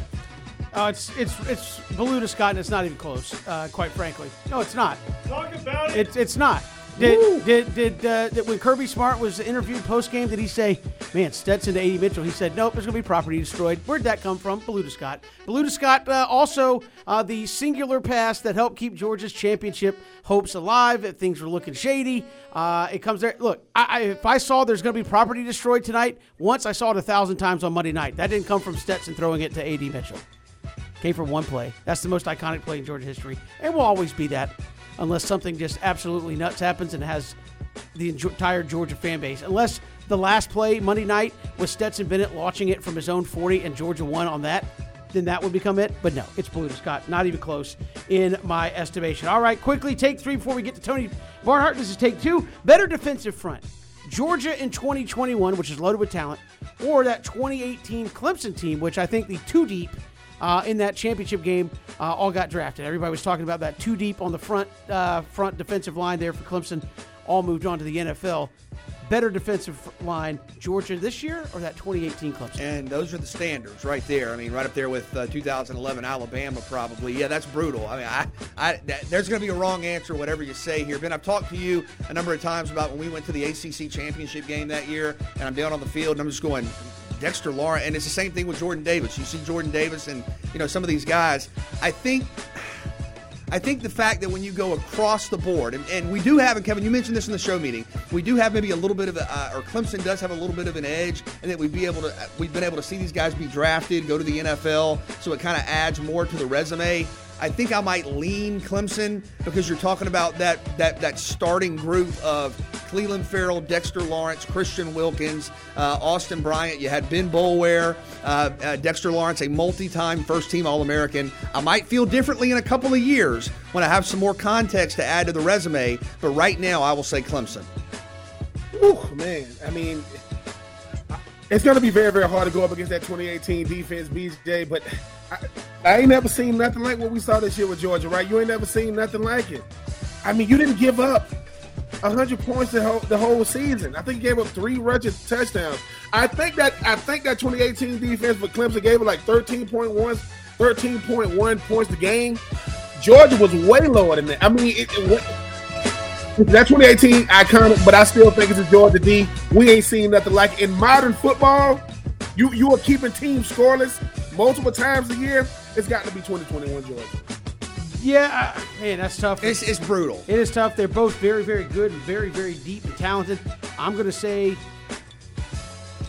Uh, it's it's it's Belue to Scott, and it's not even close. Uh, quite frankly, no, it's not. Talk about it. It's it's not. Did did did, uh, did when Kirby Smart was interviewed post game? Did he say, "Man, Stetson to AD Mitchell"? He said, "Nope, there's going to be property destroyed." Where'd that come from? Belue to Scott. Belue to Scott. Uh, also, uh, the singular pass that helped keep Georgia's championship hopes alive. If things were looking shady, uh, it comes there. Look, I, I, if I saw there's going to be property destroyed tonight, once I saw it a thousand times on Monday night. That didn't come from Stetson throwing it to AD Mitchell. Came from one play. That's the most iconic play in Georgia history, and will always be that, unless something just absolutely nuts happens and has the entire Georgia fan base. Unless the last play Monday night was Stetson Bennett launching it from his own 40 and Georgia won on that, then that would become it. But no, it's Belue to Scott. Not even close in my estimation. All right, quickly, take three before we get to Tony Barnhart. This is take two. Better defensive front. Georgia in 2021, which is loaded with talent, or that 2018 Clemson team, which I think the two deep uh, in that championship game uh, all got drafted. Everybody was talking about that two deep on the front uh, front defensive line there for Clemson. All moved on to the NFL. Better defensive line, Georgia this year or that 2018 Clemson? And those are the standards right there. I mean, right up there with uh, 2011 Alabama, probably. Yeah, that's brutal. I mean, I, I that, there's going to be a wrong answer, whatever you say here. Ben, I've talked to you a number of times about when we went to the ACC championship game that year, and I'm down on the field, and I'm just going, Dexter Lawrence, and it's the same thing with Jordan Davis. You see Jordan Davis and you know some of these guys. I think. I think the fact that when you go across the board, and, and we do have, and Kevin, you mentioned this in the show meeting, we do have maybe a little bit of, a, uh, or Clemson does have a little bit of an edge, and that we'd be able to, we've been able to see these guys be drafted, go to the NFL, so it kind of adds more to the resume. I think I might lean Clemson because you're talking about that that that starting group of Clelin Ferrell, Dexter Lawrence, Christian Wilkins, uh, Austin Bryant. You had Ben Boulware, uh, uh, Dexter Lawrence, a multi-time first-team All-American. I might feel differently in a couple of years when I have some more context to add to the resume, but right now I will say Clemson. Oh man, I mean, it's going to be very, very hard to go up against that 2018 defense, BJ. But I, ain't never seen nothing like what we saw this year with Georgia, right? You ain't never seen nothing like it. I mean, you didn't give up 100 points the whole, the whole season. I think you gave up three rushing touchdowns. I think that I think that 2018 defense for Clemson gave it like 13.1, 13.1 points a game. Georgia was way lower than that. I mean, it, it, that 2018 iconic, but I still think it's a Georgia D. We ain't seen nothing like it. in modern football. You you are keeping teams scoreless multiple times a year. It's got to be 2021 Georgia. Yeah, man, that's tough. It's, it's brutal. It is tough. They're both very, very good and very, very deep and talented. I'm going to say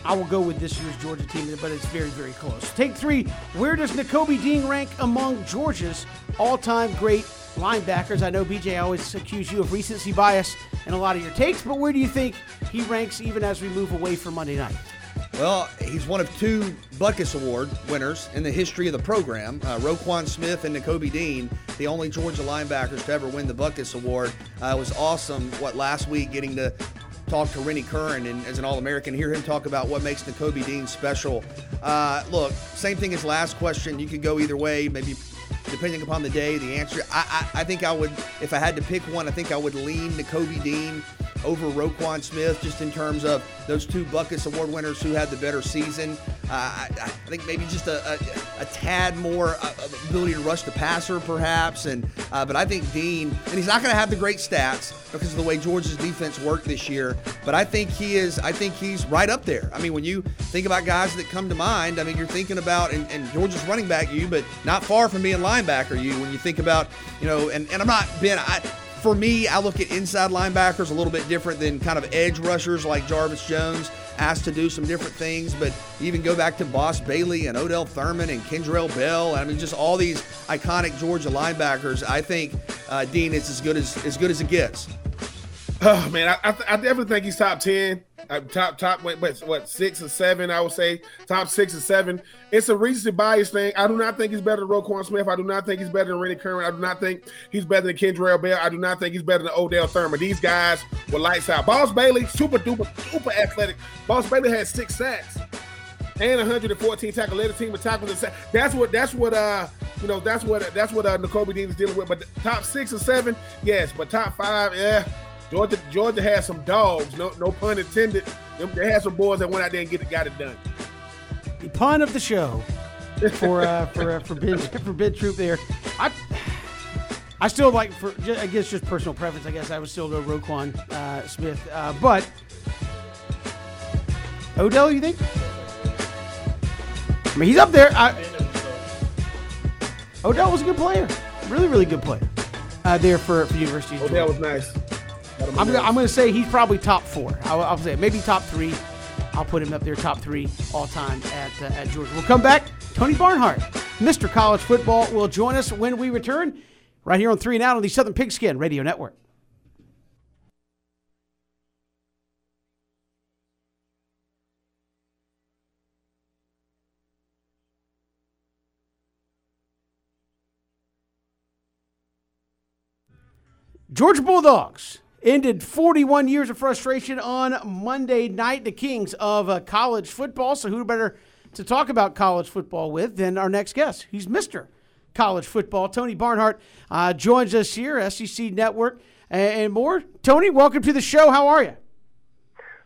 I will go with this year's Georgia team, but it's very, very close. Take three. Where does Nakobe Dean rank among Georgia's all-time great linebackers? I know BJ always accuse you of recency bias in a lot of your takes, but where do you think he ranks even as we move away from Monday night? Well, he's one of two Butkus Award winners in the history of the program. Uh, Roquan Smith and Nakobe Dean, the only Georgia linebackers to ever win the Butkus Award. Uh, it was awesome, what, last week getting to talk to Rennie Curran and as an All-American, hear him talk about what makes Nakobe Dean special. Uh, look, same thing as last question. You could go either way, maybe depending upon the day, the answer. I, I, I think I would, if I had to pick one, I think I would lean Nakobe Dean over Roquan Smith, just in terms of those two Butkus Award winners who had the better season. Uh, I, I, think maybe just a, a, a tad more uh, ability to rush the passer, perhaps. And uh, but I think Dean, and he's not going to have the great stats because of the way Georgia's defense worked this year. But I think he is. I think he's right up there. I mean, when you think about guys that come to mind, I mean, you're thinking about and, and Georgia's running back you, but not far from being linebacker you. When you think about, you know, and, and I'm not Ben. I, for me, I look at inside linebackers a little bit different than kind of edge rushers like Jarvis Jones, asked to do some different things. But even go back to Boss Bailey and Odell Thurman and Kendrell Bell. I mean, just all these iconic Georgia linebackers. I think uh, Dean is as good as as good as it gets. Oh man, I, I, I definitely think he's top ten, uh, top top what, what six or seven? I would say top six or seven. It's a recency bias thing. I do not think he's better than Roquan Smith. I do not think he's better than Rennie Curran. I do not think he's better than Kendrell Bell. I do not think he's better than Odell Thurman. These guys were lights out. Boss Bailey, super duper super athletic. Boss Bailey had six sacks and 114 tackle, led the team with tackles. That's what that's what uh you know that's what that's what uh Nakobe Dean is dealing with. But top six or seven, yes, but top five, yeah. Georgia Georgia has some dogs. No no pun intended. They had some boys that went out there and get it, got it done. The pun of the show for uh, for uh, for Ben for Ben Troupe there. I I still like for I guess just personal preference. I guess I would still go Roquan uh, Smith, uh, but Odell, you think? I mean, he's up there. I, Odell was a good player, really, really good player uh, there for for University. Of Odell was nice. I'm, gonna, I'm going to say he's probably top four. I'll, I'll, say maybe top three. I'll put him up there, top three all time at uh, at Georgia. We'll come back. Tony Barnhart, Mr. College Football, will join us when we return, right here on Three and Out on the Southern Pigskin Radio Network. Georgia Bulldogs ended 41 years of frustration on Monday night. The Kings of uh, college football. So who better to talk about college football with than our next guest? He's Mister College Football. Tony Barnhart uh, joins us here, SEC Network and more. Tony, welcome to the show. How are you?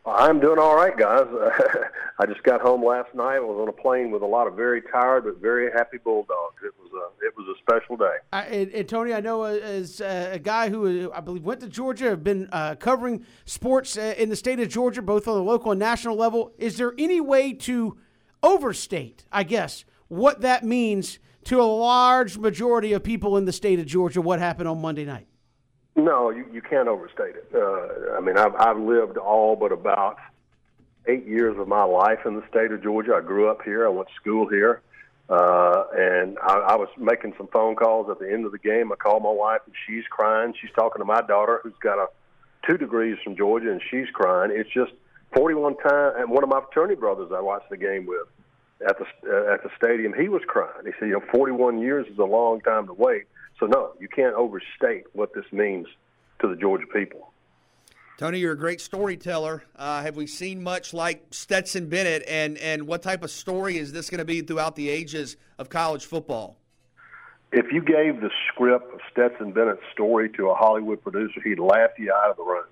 I'm doing all right, guys. I just got home last night. I was on a plane with a lot of very tired but very happy bulldogs. It was a it was a special day. Uh, and, and, Tony, I know uh, as uh, a guy who uh, I believe went to Georgia, have been uh, covering sports in the state of Georgia, both on the local and national level. Is there any way to overstate, I guess, what that means to a large majority of people in the state of Georgia? What happened on Monday night? No, you, you can't overstate it. Uh, I mean, I've, I've lived all but about eight years of my life in the state of Georgia. I grew up here. I went to school here. Uh, and I, I was making some phone calls at the end of the game. I called my wife, and she's crying. She's talking to my daughter, who's got a two degrees from Georgia, and she's crying. It's just 41 times. And one of my fraternity brothers I watched the game with at the uh, at the stadium, he was crying. He said, "You know, 41 years is a long time to wait." So no, you can't overstate what this means to the Georgia people. Tony, you're a great storyteller. Uh, have we seen much like Stetson Bennett, and and what type of story is this going to be throughout the ages of college football? If you gave the script of Stetson Bennett's story to a Hollywood producer, he'd laugh you out of the room.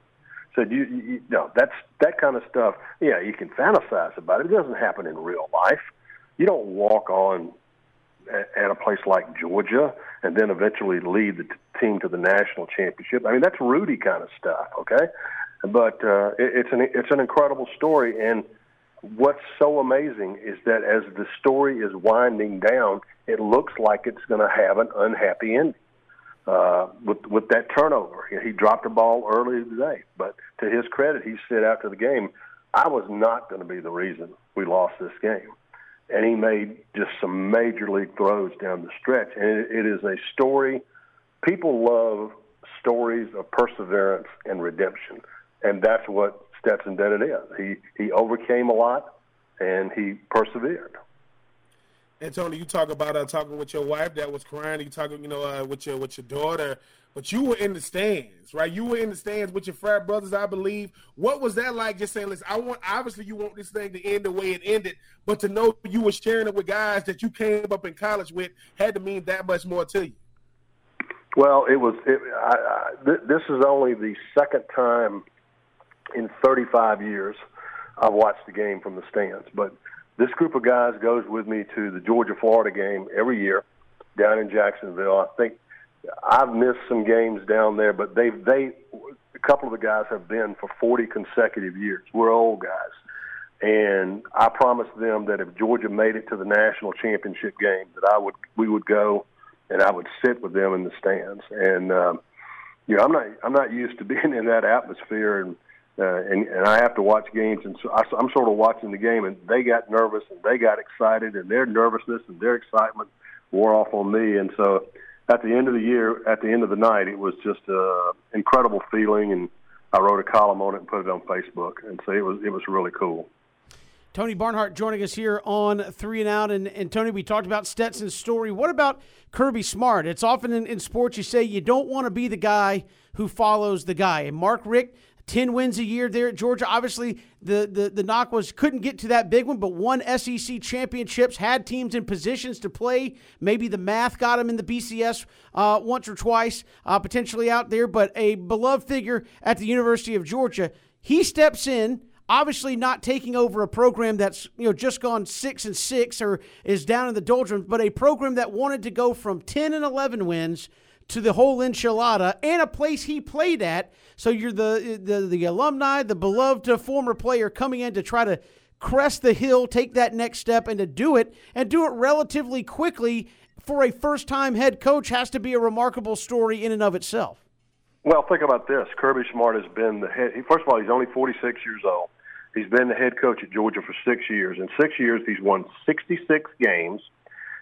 Said you, you, you no, that's that kind of stuff. Yeah, you can fantasize about it. It doesn't happen in real life. You don't walk on at a place like Georgia and then eventually lead the t- team to the national championship. I mean, that's Rudy kind of stuff, okay? But uh, it, it's an it's an incredible story, and what's so amazing is that as the story is winding down, it looks like it's going to have an unhappy ending. Uh, with with that turnover, he dropped a ball early today, but to his credit, he said after the game, "I was not going to be the reason we lost this game." And he made just some major league throws down the stretch. And it, it is a story. People love stories of perseverance and redemption, and that's what Stetson Bennett is. He he overcame a lot, and he persevered. And Tony, you talk about uh, talking with your wife that was crying. You talking, you know, uh, with your with your daughter but you were in the stands, right? You were in the stands with your frat brothers, I believe. What was that like? Just saying, listen, I want obviously you want this thing to end the way it ended, but to know you were sharing it with guys that you came up in college with had to mean that much more to you. Well, it was. It, I, I, th- this is only the second time in 35 years I've watched the game from the stands, but this group of guys goes with me to the Georgia Florida game every year down in Jacksonville. I think I've missed some games down there, but they they a couple of the guys have been for 40 consecutive years. We're old guys, and I promised them that if Georgia made it to the national championship game, that I would we would go and I would sit with them in the stands. And um, you know, I'm not I'm not used to being in that atmosphere, and uh, and, and I have to watch games, and so I, I'm sort of watching the game, and they got nervous and they got excited, and their nervousness and their excitement wore off on me, and so at the end of the year, at the end of the night, it was just an incredible feeling, and I wrote a column on it and put it on Facebook, and so it was it was really cool. Tony Barnhart joining us here on Three and Out. And, and Tony, we talked about Stetson's story. What about Kirby Smart? It's often in, in sports you say you don't want to be the guy who follows the guy. And Mark Richt 10 wins a year there at Georgia. Obviously, the, the, the knock was couldn't get to that big one, but won SEC championships, had teams in positions to play. Maybe the math got him in the BCS uh, once or twice, uh, potentially out there, but a beloved figure at the University of Georgia. He steps in obviously not taking over a program that's you know just gone six and six or is down in the doldrums, but a program that wanted to go from ten and eleven wins to the whole enchilada and a place he played at. So you're the the, the alumni, the beloved former player coming in to try to crest the hill, take that next step, and to do it and do it relatively quickly for a first time head coach has to be a remarkable story in and of itself. Well, think about this. Kirby Smart has been the head. First of all, he's only 46 years old. He's been the head coach at Georgia for six years. In six years, he's won 66 games.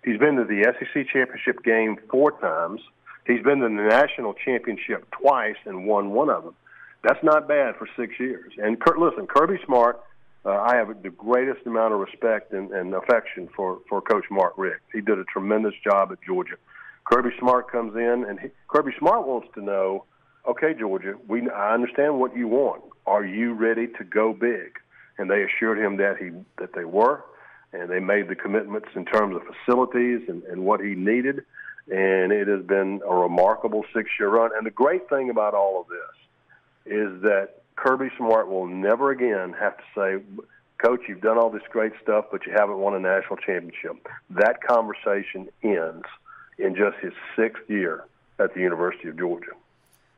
He's been to the SEC championship game four times. He's been to the national championship twice and won one of them. That's not bad for six years. And Kurt, listen, Kirby Smart, uh, I have the greatest amount of respect and, and affection for for Coach Mark Richt. He did a tremendous job at Georgia. Kirby Smart comes in, and he, Kirby Smart wants to know, okay, Georgia, we I understand what you want. Are you ready to go big? And they assured him that he that they were, and they made the commitments in terms of facilities and, and what he needed and it has been a remarkable six-year run. And the great thing about all of this is that Kirby Smart will never again have to say, "Coach, you've done all this great stuff, but you haven't won a national championship." That conversation ends in just his sixth year at the University of Georgia.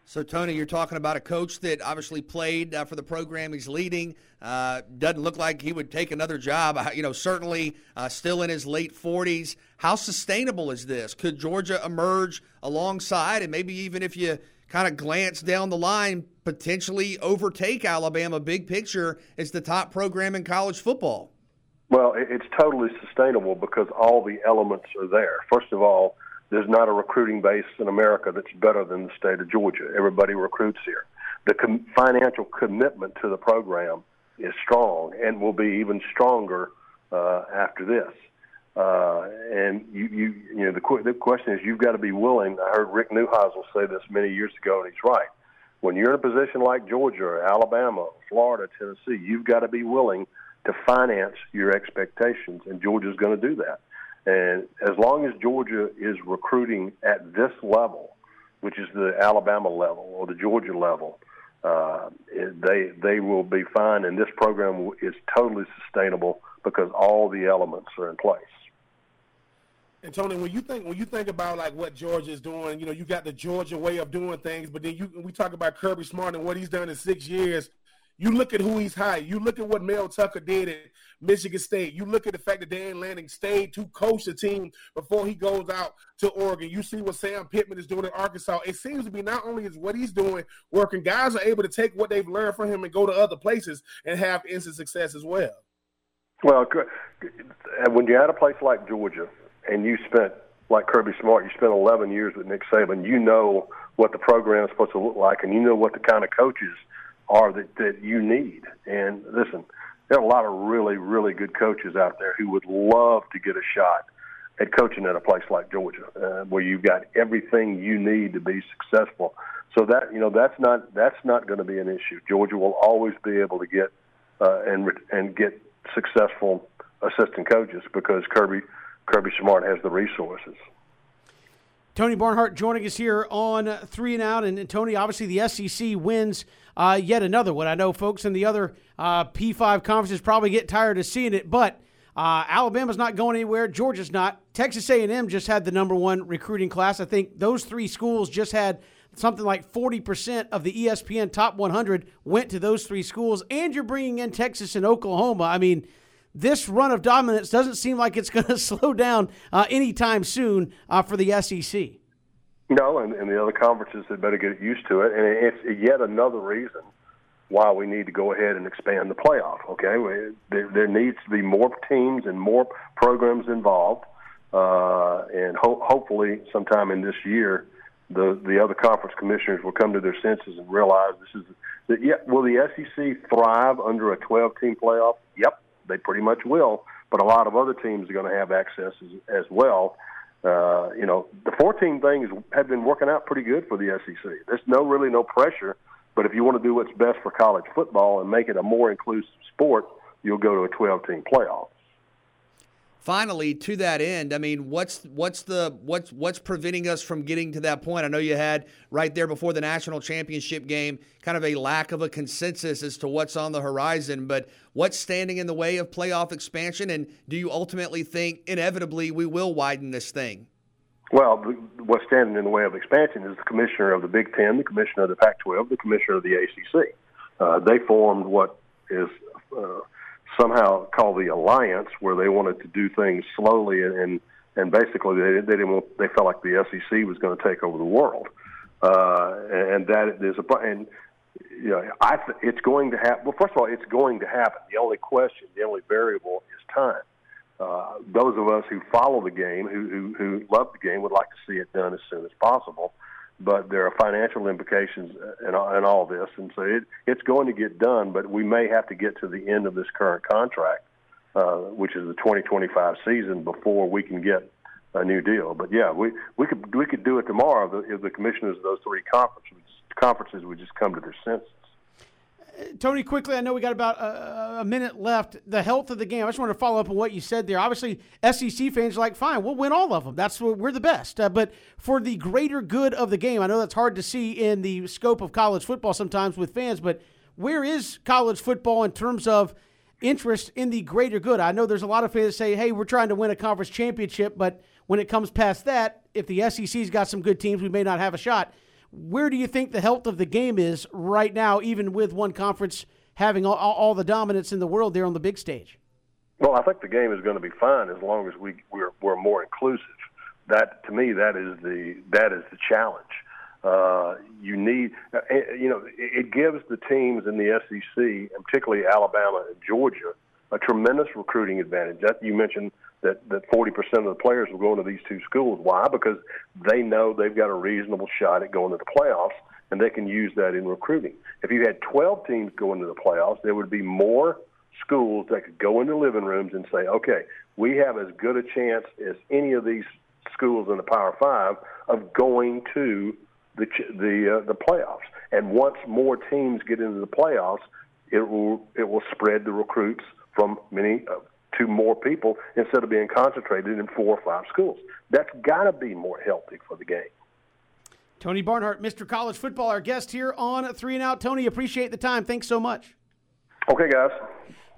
So, Tony, you're talking about a coach that obviously played uh, for the program he's leading. Uh, doesn't look like he would take another job. Uh, you know, certainly uh, still in his late 40s. How sustainable is this? Could Georgia emerge alongside, and maybe even if you kind of glance down the line, potentially overtake Alabama big picture as the top program in college football? Well, it's totally sustainable because all the elements are there. First of all, there's not a recruiting base in America that's better than the state of Georgia. Everybody recruits here. The com- financial commitment to the program is strong and will be even stronger uh, after this. Uh, and you, you, you know, the, qu- the question is, you've got to be willing. I heard Rick Neuheisel say this many years ago, and he's right. When you're in a position like Georgia, or Alabama, Florida, Tennessee, you've got to be willing to finance your expectations, and Georgia's going to do that. And as long as Georgia is recruiting at this level, which is the Alabama level or the Georgia level, uh, they they will be fine. And this program is totally sustainable because all the elements are in place. And Tony, when you think when you think about like what Georgia is doing, you know, you got the Georgia way of doing things, but then you we talk about Kirby Smart and what he's done in six years. You look at who he's hired. You look at what Mel Tucker did at Michigan State. You look at the fact that Dan Lanning stayed to coach the team before he goes out to Oregon. You see what Sam Pittman is doing in Arkansas. It seems to be not only is what he's doing working, guys are able to take what they've learned from him and go to other places and have instant success as well. Well, when you're at a place like Georgia and you spent like Kirby Smart, you spent 11 years with Nick Saban. You know what the program is supposed to look like, and you know what the kind of coaches are that, that you need. And listen, there are a lot of really, really good coaches out there who would love to get a shot at coaching at a place like Georgia, uh, where you've got everything you need to be successful. So that you know that's not that's not going to be an issue. Georgia will always be able to get uh, and and get successful assistant coaches because Kirby Kirby Smart has the resources. Tony Barnhart joining us here on Three and Out. And, and Tony, obviously, the SEC wins uh, yet another one. I know folks in the other uh, P5 conferences probably get tired of seeing it, but uh, Alabama's not going anywhere. Georgia's not. Texas A&M just had the number one recruiting class. I think those three schools just had something like 40% of the ESPN top 100 went to those three schools. And you're bringing in Texas and Oklahoma. I mean – this run of dominance doesn't seem like it's going to slow down uh, anytime soon uh, for the SEC. No, and, and the other conferences had better get used to it. And it's yet another reason why we need to go ahead and expand the playoff. Okay, there, there needs to be more teams and more programs involved, uh, and ho- hopefully, sometime in this year, the the other conference commissioners will come to their senses and realize this is that. Yeah, will the SEC thrive under a 12 team playoff? Yep, they pretty much will. But a lot of other teams are going to have access as, as well. Uh, you know, the 14 things have been working out pretty good for the SEC. There's no really no pressure But if you want to do what's best for college football and make it a more inclusive sport, you'll go to a 12 team playoff. Finally, to that end, I mean, what's what's the what's what's preventing us from getting to that point? I know you had right there before the national championship game kind of a lack of a consensus as to what's on the horizon, but what's standing in the way of playoff expansion and do you ultimately think inevitably we will widen this thing? Well, what's standing in the way of expansion is the commissioner of the Big Ten, the commissioner of the Pac-12, the commissioner of the ACC. Uh, they formed what is uh, somehow called the alliance, where they wanted to do things slowly and and basically they, they didn't want, they felt like the SEC was going to take over the world, uh, and that is a and you know I th- it's going to happen. Well, first of all, it's going to happen. The only question, the only variable is time. Uh, those of us who follow the game, who, who who love the game, would like to see it done as soon as possible but there are financial implications in, in all this, and so it, it's going to get done. But we may have to get to the end of this current contract, uh, which is the 2025 season, before we can get a new deal. But yeah, we we could we could do it tomorrow if the commissioners of those three conferences conferences would just come to their senses. Tony, quickly, I know we got about a, a, minute left. The health of the game. I just want to follow up on what you said there. Obviously, SEC fans are like, fine, we'll win all of them. That's what we're the best. Uh, but for the greater good of the game, I know that's hard to see in the scope of college football sometimes with fans. But where is college football in terms of interest in the greater good? I know there's a lot of fans that say, hey, we're trying to win a conference championship, but when it comes past that, if the SEC's got some good teams, we may not have a shot where do you think the health of the game is right now, even with one conference having all, all, the dominance in the world there on the big stage? Well, I think the game is going to be fine as long as we we're, we're more inclusive. That to me, that is the that is the challenge. Uh, you need, uh, you know, it gives the teams in the SEC, and particularly Alabama and Georgia, a tremendous recruiting advantage. That you mentioned that that 40% of the players will go into these two schools. Why? Because they know they've got a reasonable shot at going to the playoffs, and they can use that in recruiting. If you had 12 teams go into the playoffs, there would be more schools that could go into living rooms and say, okay, we have as good a chance as any of these schools in the Power Five of going to the the uh, the playoffs. And once more teams get into the playoffs, it will it will spread the recruits from many uh, to more people instead of being concentrated in four or five schools. That's got to be more healthy for the game. Tony Barnhart, Mr. College Football, our guest here on Three and Out. Tony, appreciate the time. Thanks so much. Okay, guys.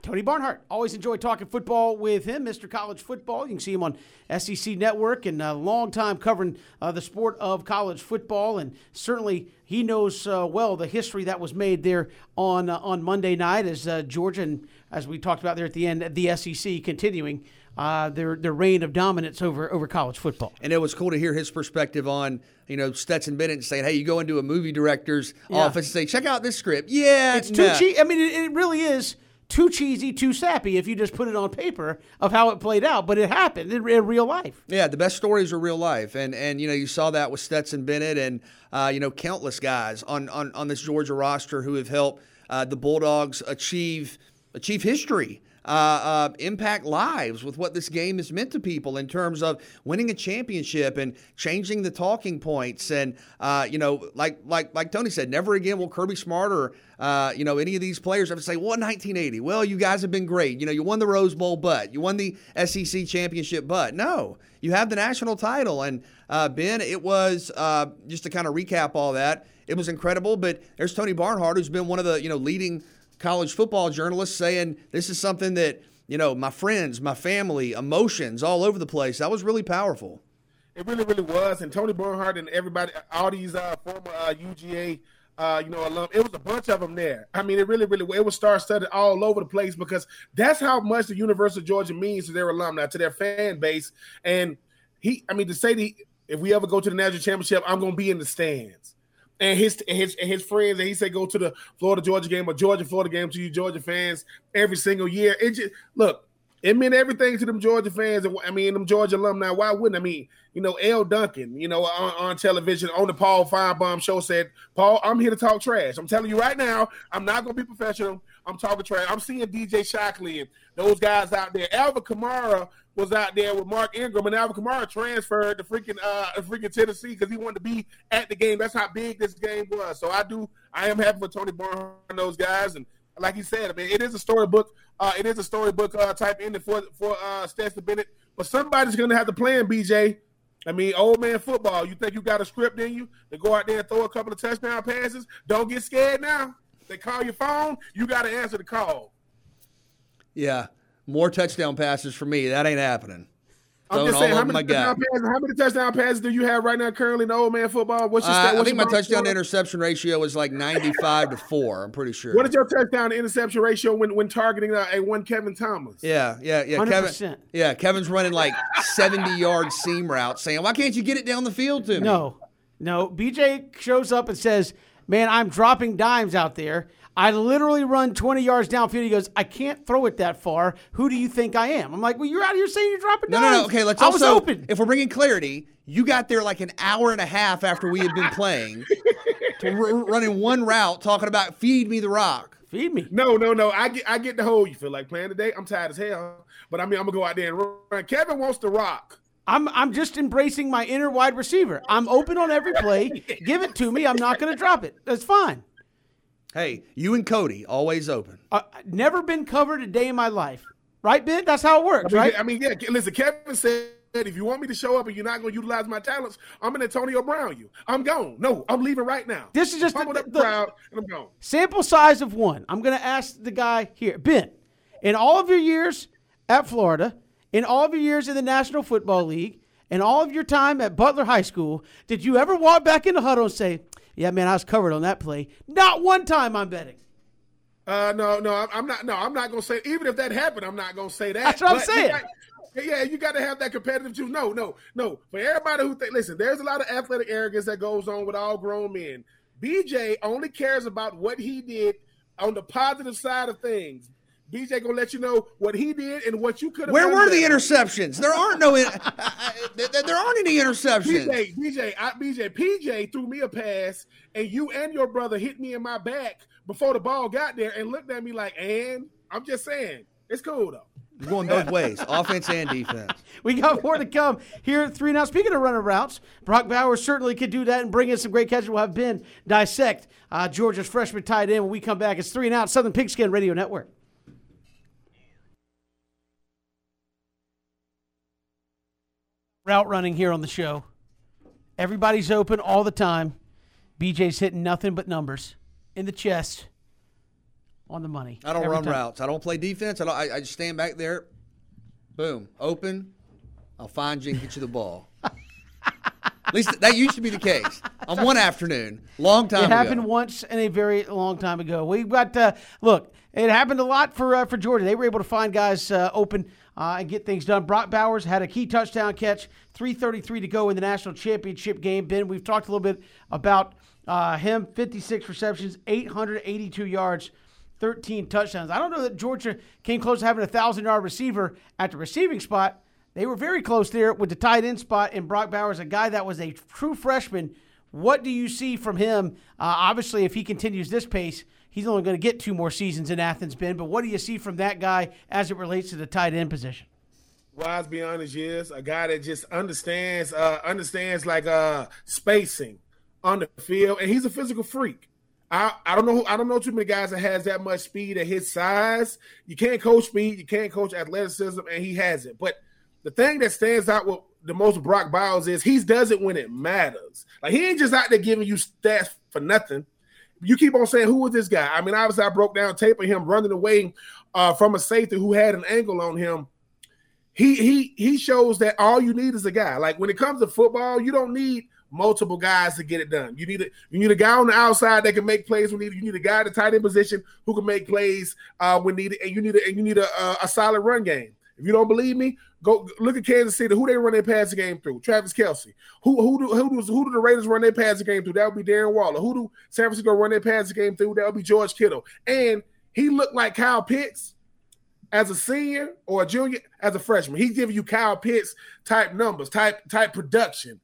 Tony Barnhart. Always enjoy talking football with him, Mr. College Football. You can see him on SEC Network and a long time covering uh, the sport of college football. And certainly he knows uh, well the history that was made there on uh, on Monday night as uh, Georgia and as we talked about there at the end, the SEC continuing uh, their their reign of dominance over over college football. And it was cool to hear his perspective on you know Stetson Bennett saying, "Hey, you go into a movie director's yeah. office and say, check out this script." Yeah, it's too cheap. I mean, it, it really is too cheesy, too sappy if you just put it on paper of how it played out. But it happened in, in, real life. Yeah, the best stories are real life, and and you know you saw that with Stetson Bennett and uh, you know countless guys on on on this Georgia roster who have helped uh, the Bulldogs achieve achieve history. Uh, uh, impact lives with what this game has meant to people in terms of winning a championship and changing the talking points. And uh, you know, like like like Tony said, never again will Kirby Smart or uh, you know any of these players ever say, "Well, 1980, well, you guys have been great. You know, you won the Rose Bowl, but you won the SEC championship, but no, you have the national title." And uh, Ben, it was uh, just to kind of recap all that. It was incredible, but there's Tony Barnhart, who's been one of the you know leading college football journalists saying this is something that, you know, my friends, my family, emotions all over the place. That was really powerful. It really, really was. And Tony Barnhart and everybody, all these uh, former uh, UGA, uh, you know, alum, it was a bunch of them there. I mean, it really, really, it was star studded all over the place because that's how much the University of Georgia means to their alumni, to their fan base. And he, I mean, to say that if we ever go to the national championship, I'm going to be in the stands and his and his and his friends, and he said go to the Florida Georgia game or Georgia Florida game to you Georgia fans every single year. It just look, it meant everything to them Georgia fans. And I mean, them Georgia alumni. Why wouldn't I mean? You know, L. Duncan. You know, on, on television on the Paul Finebaum show said, "Paul, I'm here to talk trash. I'm telling you right now, I'm not going to be professional. I'm talking trash. I'm seeing DJ Shockley and those guys out there. Alvin Kamara was out there with Mark Ingram, and Alvin Kamara transferred to freaking uh freaking Tennessee because he wanted to be at the game. That's how big this game was. So I do. I am happy for Tony Barnhart and those guys, and like he said, I mean, it is a storybook uh, it is a storybook uh, type ending for for uh, Stetson Bennett, but somebody's to have to plan. BJ, I mean, old man football. You think you got a script in you to go out there and throw a couple of touchdown passes? Don't get scared now. They call your phone. You got to answer the call. Yeah, more touchdown passes for me. That ain't happening. I'm just saying, how many, touchdown passes, how many touchdown passes do you have right now currently in the old man football? What's your, uh, what's I think your my touchdown to interception ratio is like 95 to 4. I'm pretty sure. What is your touchdown to interception ratio when, when targeting uh, a one Kevin Thomas? Yeah, yeah, yeah. 100%. Kevin, yeah, Kevin's running like 70 yard seam route saying, why can't you get it down the field to me? No, no. BJ shows up and says, Man, I'm dropping dimes out there. I literally run 20 yards downfield. He goes, I can't throw it that far. Who do you think I am? I'm like, well, you're out here saying you're dropping down. No, dimes. no, no. Okay, let's I also. was open. If we're bringing clarity, you got there like an hour and a half after we had been playing, to r- running one route, talking about feed me the rock. Feed me. No, no, no. I get I get the whole you feel like playing today. I'm tired as hell. But I mean I'm gonna go out there and run. Kevin wants to rock. I'm I'm just embracing my inner wide receiver. I'm open on every play. Give it to me. I'm not going to drop it. That's fine. Hey, you and Cody always open. Uh, never been covered a day in my life. Right, Ben? That's how it works, I mean, right? I mean, yeah. Listen, Kevin said if you want me to show up and you're not gonna utilize my talents, I'm gonna Antonio Brown you. I'm gone. No, I'm leaving right now. This is just Pump the- the- crowd and I'm gone. Sample size of one. I'm going to ask the guy here. Ben, in all of your years at Florida, in all of your years in the National Football League, in all of your time at Butler High School, did you ever walk back in the huddle and say, yeah, man, I was covered on that play? Not one time, I'm betting. Uh, no, no, I'm- I'm not. No, I'm not gonna say. Even if that happened, I'm not gonna say that. That's what I'm But you saying. got- yeah, you got to have that competitive juice. No, no, no. For everybody who think, listen, there's a lot of athletic arrogance that goes on with all grown men. BJ only cares about what he did on the positive side of things. BJ gonna let you know what he did and what you could have. Where done were the better. interceptions? There aren't no. In- there there aren't any interceptions. BJ, BJ, I, BJ, PJ threw me a pass, and you and your brother hit me in my back before the ball got there, and looked at me like, "And I'm just saying, it's cool though." You're going both ways, offense and defense. We got more to come here at three now. Speaking of running routes, Brock Bowers certainly could do that and bring in some great catches. We'll have Ben dissect uh, Georgia's freshman tight end when we come back. It's three and out, Southern Pigskin Radio Network. Route running here on the show. Everybody's open all the time. BJ's hitting nothing but numbers in the chest, on the money. I don't run time. routes. I don't play defense. I, don't, I, I just stand back there. Boom, open. I'll find you and get you the ball. At least that used to be the case on one afternoon, long time It ago. happened once and a very long time ago. We got uh, look. It happened a lot for uh, for Georgia. They were able to find guys uh, open uh, and get things done. Brock Bowers had a key touchdown catch. Three thirty three to go in the national championship game. Ben, we've talked a little bit about uh, him. Fifty six receptions, eight hundred eighty two yards. 13 touchdowns. I don't know that Georgia came close to having a thousand yard receiver at the receiving spot. They were very close there with the tight end spot and Brock Bowers, a guy that was a true freshman. What do you see from him? Uh, obviously, if he continues this pace, he's only going to get two more seasons in Athens, Ben. But what do you see from that guy as it relates to the tight end position? wise beyond his years, a guy that just understands uh understands like uh spacing on the field, and he's a physical freak. I, I don't know I don't know too many guys that has that much speed at his size. You can't coach speed, you can't coach athleticism, and he has it. But the thing that stands out with the most Brock Bowers is he does it when it matters. Like he ain't just out there giving you stats for nothing. You keep on saying, who was this guy?" I mean, obviously, I broke down tape of him running away uh, from a safety who had an angle on him he he he shows that all you need is a guy. Like when it comes to football, you don't need multiple guys to get it done. You need a you need a guy on the outside that can make plays when needed. You need a guy at the tight end position who can make plays uh, when needed, and you need a, and you need a, a, a solid run game. If you don't believe me, go look at Kansas City. Who they run their passing game through? Travis Kelce. Who who do who do, who do the Raiders run their passing game through? That would be Darren Waller. Who do San Francisco run their passing game through? That would be George Kittle. And he looked like Kyle Pitts as a senior or a junior as a freshman. He's giving you Kyle Pitts type numbers, type type production.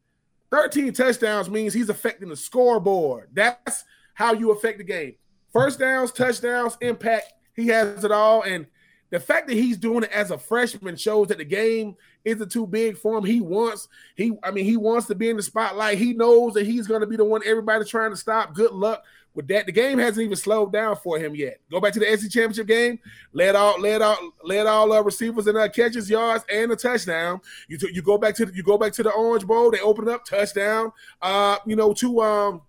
13 touchdowns means he's affecting the scoreboard. That's how you affect the game. First downs, touchdowns, impact. He has it all. And the fact that he's doing it as a freshman shows that the game isn't too big for him. He wants he I mean he wants to be in the spotlight. He knows that he's going to be the one everybody's trying to stop. Good luck with that. The game hasn't even slowed down for him yet. Go back to the SEC championship game. Led all led all led all uh, receivers and uh, catches, yards, and a touchdown. You t- you go back to the, you go back to the Orange Bowl. They open up touchdown. Uh, you know to um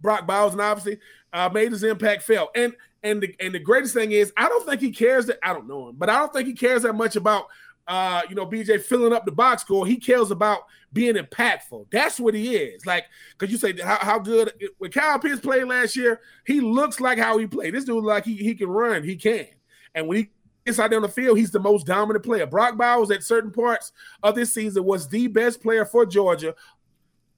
Brock Bowers and obviously uh, made his impact felt. And and the and the greatest thing is, I don't think he cares that I don't know him, but I don't think he cares that much about uh, you know, BJ filling up the box score. He cares about being impactful. That's what he is. Like, because you say how, how good when Kyle Pitts played last year, he looks like how he played. This dude like he, he can run, he can. And when he gets out there on the field, he's the most dominant player. Brock Bowers at certain parts of this season was the best player for Georgia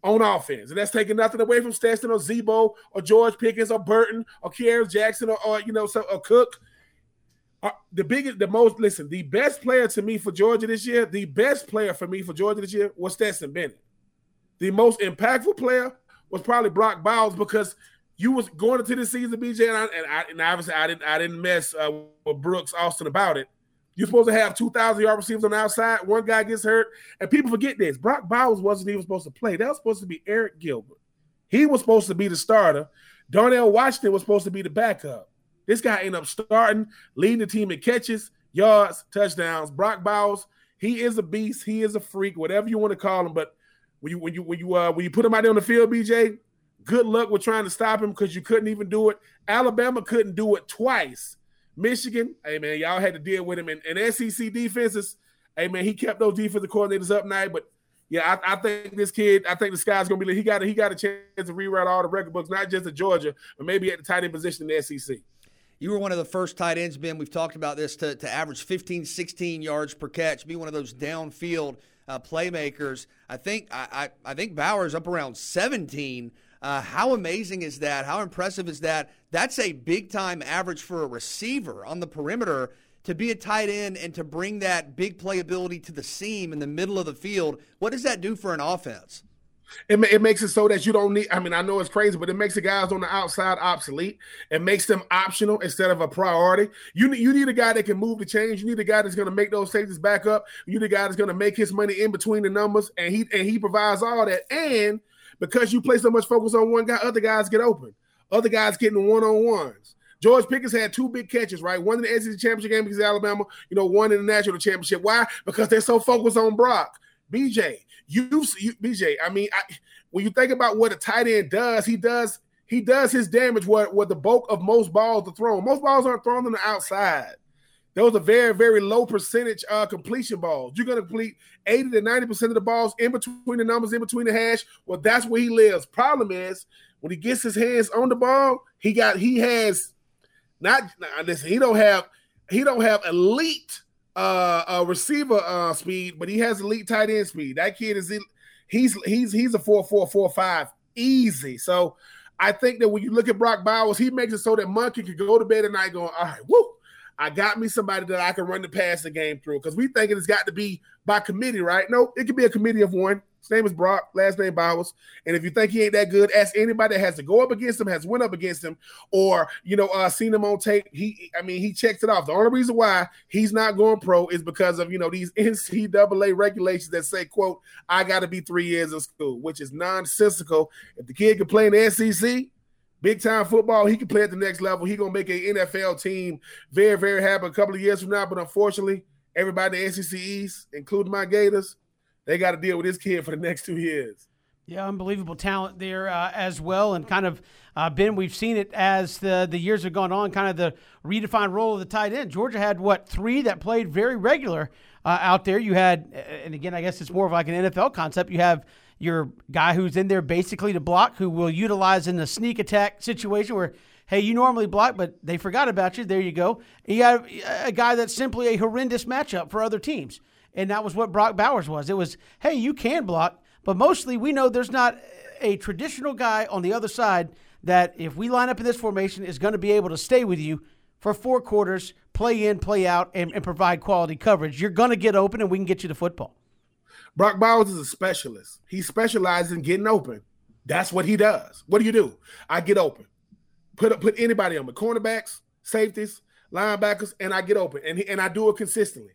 on offense. And that's taking nothing away from Stetson or Zebo or George Pickens or Burton or Kearis Jackson or, or you know, so, or Cook. Uh, the biggest, the most, listen, the best player to me for Georgia this year, the best player for me for Georgia this year was Stetson Bennett. The most impactful player was probably Brock Bowers because you was going into this season, BJ, and, I, and, I, and obviously I didn't I didn't mess uh, with Brooks Austin about it. You're supposed to have 2,000 yard receivers on the outside. One guy gets hurt, and people forget this. Brock Bowers wasn't even supposed to play. That was supposed to be Arik Gilbert. He was supposed to be the starter. Darnell Washington was supposed to be the backup. This guy ended up starting, leading the team in catches, yards, touchdowns. Brock Bowers, he is a beast. He is a freak, whatever you want to call him. But when you when you when you uh, when you put him out there on the field, BJ, good luck with trying to stop him because you couldn't even do it. Alabama couldn't do it twice Michigan, hey man, y'all had to deal with him. And, and SEC defenses, hey man, he kept those defensive coordinators up night. But yeah, I, I, think this kid, I think the sky's gonna be. He got a, he got a chance to rewrite all the record books, not just at Georgia, but maybe at the tight end position in the SEC. You were one of the first tight ends, Ben. We've talked about this to, to average 15, 16 yards per catch, be one of those downfield uh, playmakers. I think I, I, I think Bowers up around 17 uh, how amazing is that? How impressive is that? That's a big time average for a receiver on the perimeter to be a tight end and to bring that big playability to the seam in the middle of the field. What does that do for an offense? It, it makes it so that you don't need. I mean, I know it's crazy, but it makes the guys on the outside obsolete. It makes them optional instead of a priority. You need you need a guy that can move the change. You need a guy that's going to make those safeties back up. You need a guy that's going to make his money in between the numbers, and he and he provides all that. And because you play so much focus on one guy, other guys get open. Other guys getting one on ones. George Pickens had two big catches, right? One in the SEC championship game because Alabama, you know, one in the national championship. Why? Because they're so focused on Brock. BJ, you, you BJ. I mean, I, when you think about what a tight end does, he does he does his damage what what the bulk of most balls are thrown. Most balls aren't thrown on the outside. Those are very, very low percentage uh, completion balls. You're going to complete 80 to 90% of the balls in between the numbers, in between the hash. Well, that's where he lives. Problem is, when he gets his hands on the ball, he got he has not listen, he don't have he don't have elite uh, uh receiver uh speed, but he has elite tight end speed. That kid is he's he's he's a four four four five easy. So I think that when you look at Brock Bowers, he makes it so that Monken could go to bed at night going, all right, woo, I got me somebody that I can run the passing game through because we think it's got to be by committee, right? No, it could be a committee of one. His name is Brock, last name Bowers. And if you think he ain't that good, ask anybody that has to go up against him, has went up against him, or you know, uh, seen him on tape. He, I mean, he checks it off. The only reason why he's not going pro is because of you know these NCAA regulations that say, "quote I got to be three years in school," which is nonsensical. If the kid can play in the SEC, big time football. He can play at the next level. He gonna make an NFL team very, very happy a couple of years from now. But unfortunately, everybody in the SEC East, including my Gators, they got to deal with this kid for the next two years. Yeah, unbelievable talent there uh, as well, and kind of uh, Ben. We've seen it as the the years have gone on. Kind of the redefined role of the tight end. Georgia had what three that played very regular uh, out there. You had, and again, I guess it's more of like an NFL concept. You have your guy who's in there basically to block, who will utilize in the sneak attack situation where, hey, you normally block, but they forgot about you. There you go. You got a guy that's simply a horrendous matchup for other teams. And that was what Brock Bowers was. It was, hey, you can block, but mostly we know there's not a traditional guy on the other side that if we line up in this formation is going to be able to stay with you for four quarters, play in, play out, and, and provide quality coverage, you're going to get open and we can get you the football. Brock Bowers is a specialist. He specializes in getting open. That's what he does. What do you do? I get open. Put put anybody on the cornerbacks, safeties, linebackers, and I get open. And he, and I do it consistently.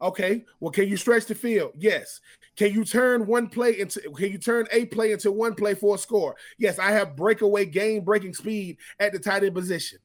Okay. Well, can you stretch the field? Yes. Can you turn one play into can you turn a play into one play for a score? Yes, I have breakaway game breaking speed at the tight end position.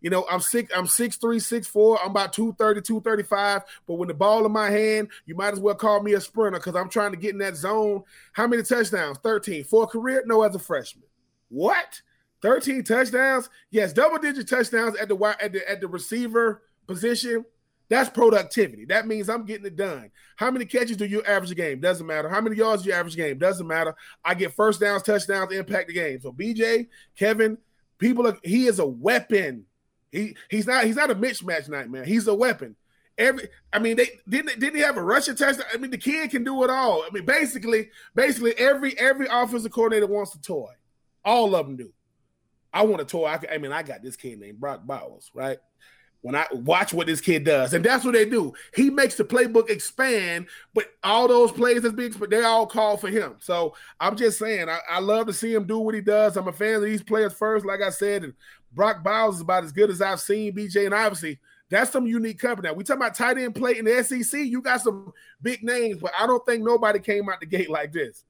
You know, I'm six, I'm six three, six four. I'm about 230, 235. But when the ball in my hand, you might as well call me a sprinter because I'm trying to get in that zone. How many touchdowns? 13. For a career? No, as a freshman. What? 13 touchdowns? Yes, double digit touchdowns at the at the at the receiver position. That's productivity. That means I'm getting it done. How many catches do you average a game? Doesn't matter. How many yards do you average a game? Doesn't matter. I get first downs, touchdowns, impact the game. So BJ, Kevin, people are, he is a weapon. He he's not he's not a mismatch nightmare. He's a weapon. Every I mean they didn't didn't he have a rushing touchdown? I mean the kid can do it all. I mean basically basically every every offensive coordinator wants a toy. All of them do. I want a toy. I, I mean I got this kid named Brock Bowers, right? When I watch what this kid does, and that's what they do. He makes the playbook expand, but all those plays that's being they all call for him. So I'm just saying, I, I, love to see him do what he does. I'm a fan of these players first, like I said, and Brock Bowers is about as good as I've seen. BJ, and obviously that's some unique company. Now we talk about tight end play in the SEC. You got some big names, but I don't think nobody came out the gate like this.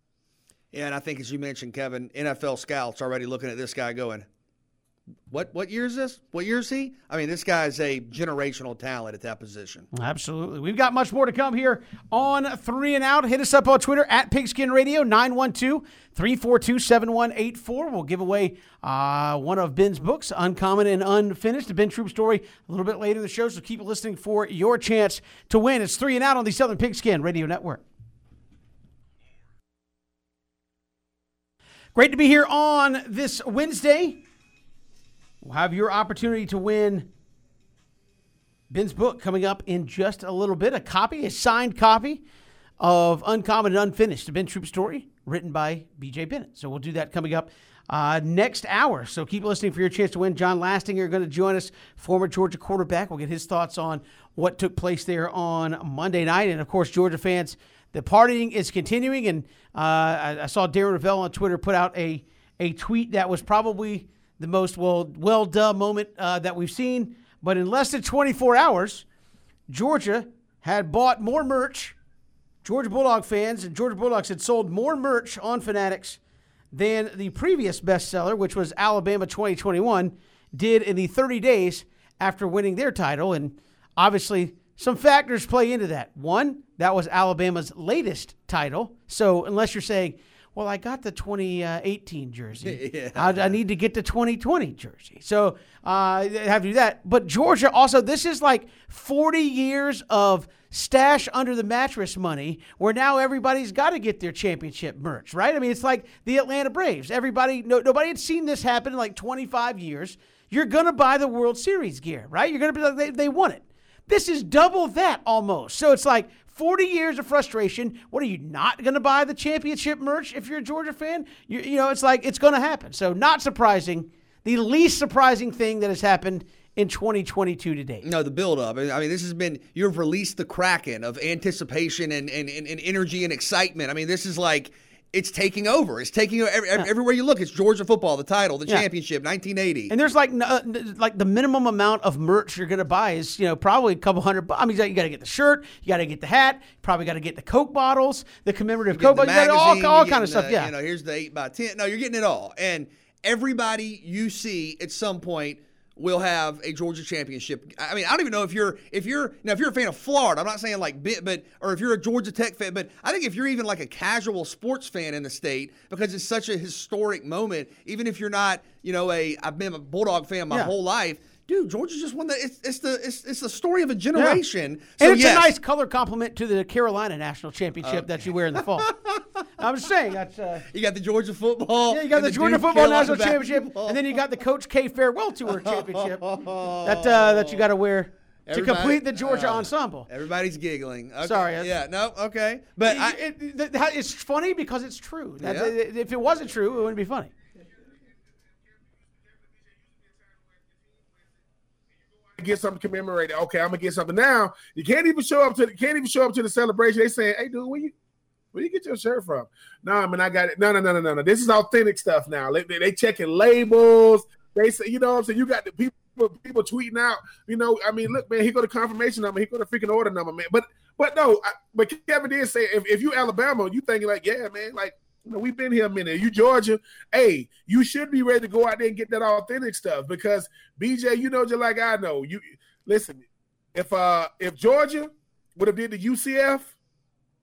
Yeah, and I think as you mentioned, Kevin, NFL scouts already looking at this guy going, what what year is this? What year is he? I mean, this guy is a generational talent at that position. Absolutely. We've got much more to come here on Three and Out. Hit us up on Twitter at Pigskin Radio, 912 342 7184. We'll give away uh, one of Ben's books, Uncommon and Unfinished, the Ben Troupe story, a little bit later in the show. So keep listening for your chance to win. It's Three and Out on the Southern Pigskin Radio Network. Great to be here on this Wednesday will have your opportunity to win Ben's book coming up in just a little bit. A copy, a signed copy of Uncommon and Unfinished, a Ben Troupe story written by BJ Bennett. So we'll do that coming up uh, next hour. So keep listening for your chance to win. John Lastinger going to join us, former Georgia quarterback. We'll get his thoughts on what took place there on Monday night. And of course, Georgia fans, the partying is continuing. And uh, I, I, saw Darren Rovell on Twitter put out a, a tweet that was probably the most well well done moment uh, that we've seen. But in less than 24 hours, Georgia had bought more merch. Georgia Bulldog fans and Georgia Bulldogs had sold more merch on Fanatics than the previous bestseller, which was Alabama 2021, did in the 30 days after winning their title. And obviously, some factors play into that. One, that was Alabama's latest title. So unless you're saying, well, I got the 2018 jersey. yeah. I, I, need to get the 2020 jersey. So uh, I have to do that. But Georgia also, this is like 40 years of stash under the mattress money where now everybody's got to get their championship merch, right? I mean, it's like the Atlanta Braves. Everybody, no, nobody had seen this happen in like 25 years. You're going to buy the World Series gear, right? You're going to be like, they, they won it. This is double that almost. So it's like 40 years of frustration. What are you not going to buy the championship merch if you're a Georgia fan? You, you know, it's like it's going to happen. So, not surprising. The least surprising thing that has happened in 2022 to date. No, the buildup. I mean, this has been, you've released the kraken of anticipation and, and, and energy and excitement. I mean, this is like, it's taking over. It's taking every, yeah. everywhere you look. It's Georgia football, the title, the yeah. championship, 1980. And there's like uh, like the minimum amount of merch you're going to buy is you know probably a couple hundred. I mean, you got to get the shirt, you got to get the hat, probably got to get the Coke bottles, the commemorative Coke bottles, all all kind of stuff. Yeah, you know, here's the eight by ten. No, you're getting it all, and everybody you see at some point will have a Georgia championship. I mean, I don't even know if you're if you're now if you're a fan of Florida. I'm not saying like bit, but or if you're a Georgia Tech fan, but I think if you're even like a casual sports fan in the state because it's such a historic moment. Even if you're not, you know, a I've been a Bulldog fan my yeah. whole life dude, Georgia just won the. It's, it's the it's, it's the story of a generation. Yeah. So, and it's yes. a nice color complement to the Carolina national championship okay. that you wear in the fall. I'm just saying that's. Uh, you got the Georgia football. Yeah, you got the, the, Georgia Duke football Carolina national championship, and then you got the Coach K farewell tour championship that uh, that you got to wear. Everybody, to complete the Georgia uh, ensemble. Everybody's giggling. Okay. Sorry. Yeah. No. Okay. But it, I, it, it, it's funny because it's true. Yeah. If it wasn't true, it wouldn't be funny. Get something commemorated. Okay, I'm gonna get something. Now you can't even show up to the, can't even show up to the celebration. They saying, "Hey, dude, where you where you get your shirt from?" No, I mean I got it. No, no, no, no, no, no. This is authentic stuff now. They, they, they checking labels. They say, you know what I'm saying? You got the people people tweeting out. You know, I mean, look, man, he got a confirmation number. He got a freaking order number, man. But but no, I, but Kevin did say if, if you Alabama, you thinking like, yeah, man, like you know, we've been here a minute. You Georgia, hey, you should be ready to go out there and get that authentic stuff because BJ, you know, just like I know, you listen. If uh if Georgia would have did the UCF,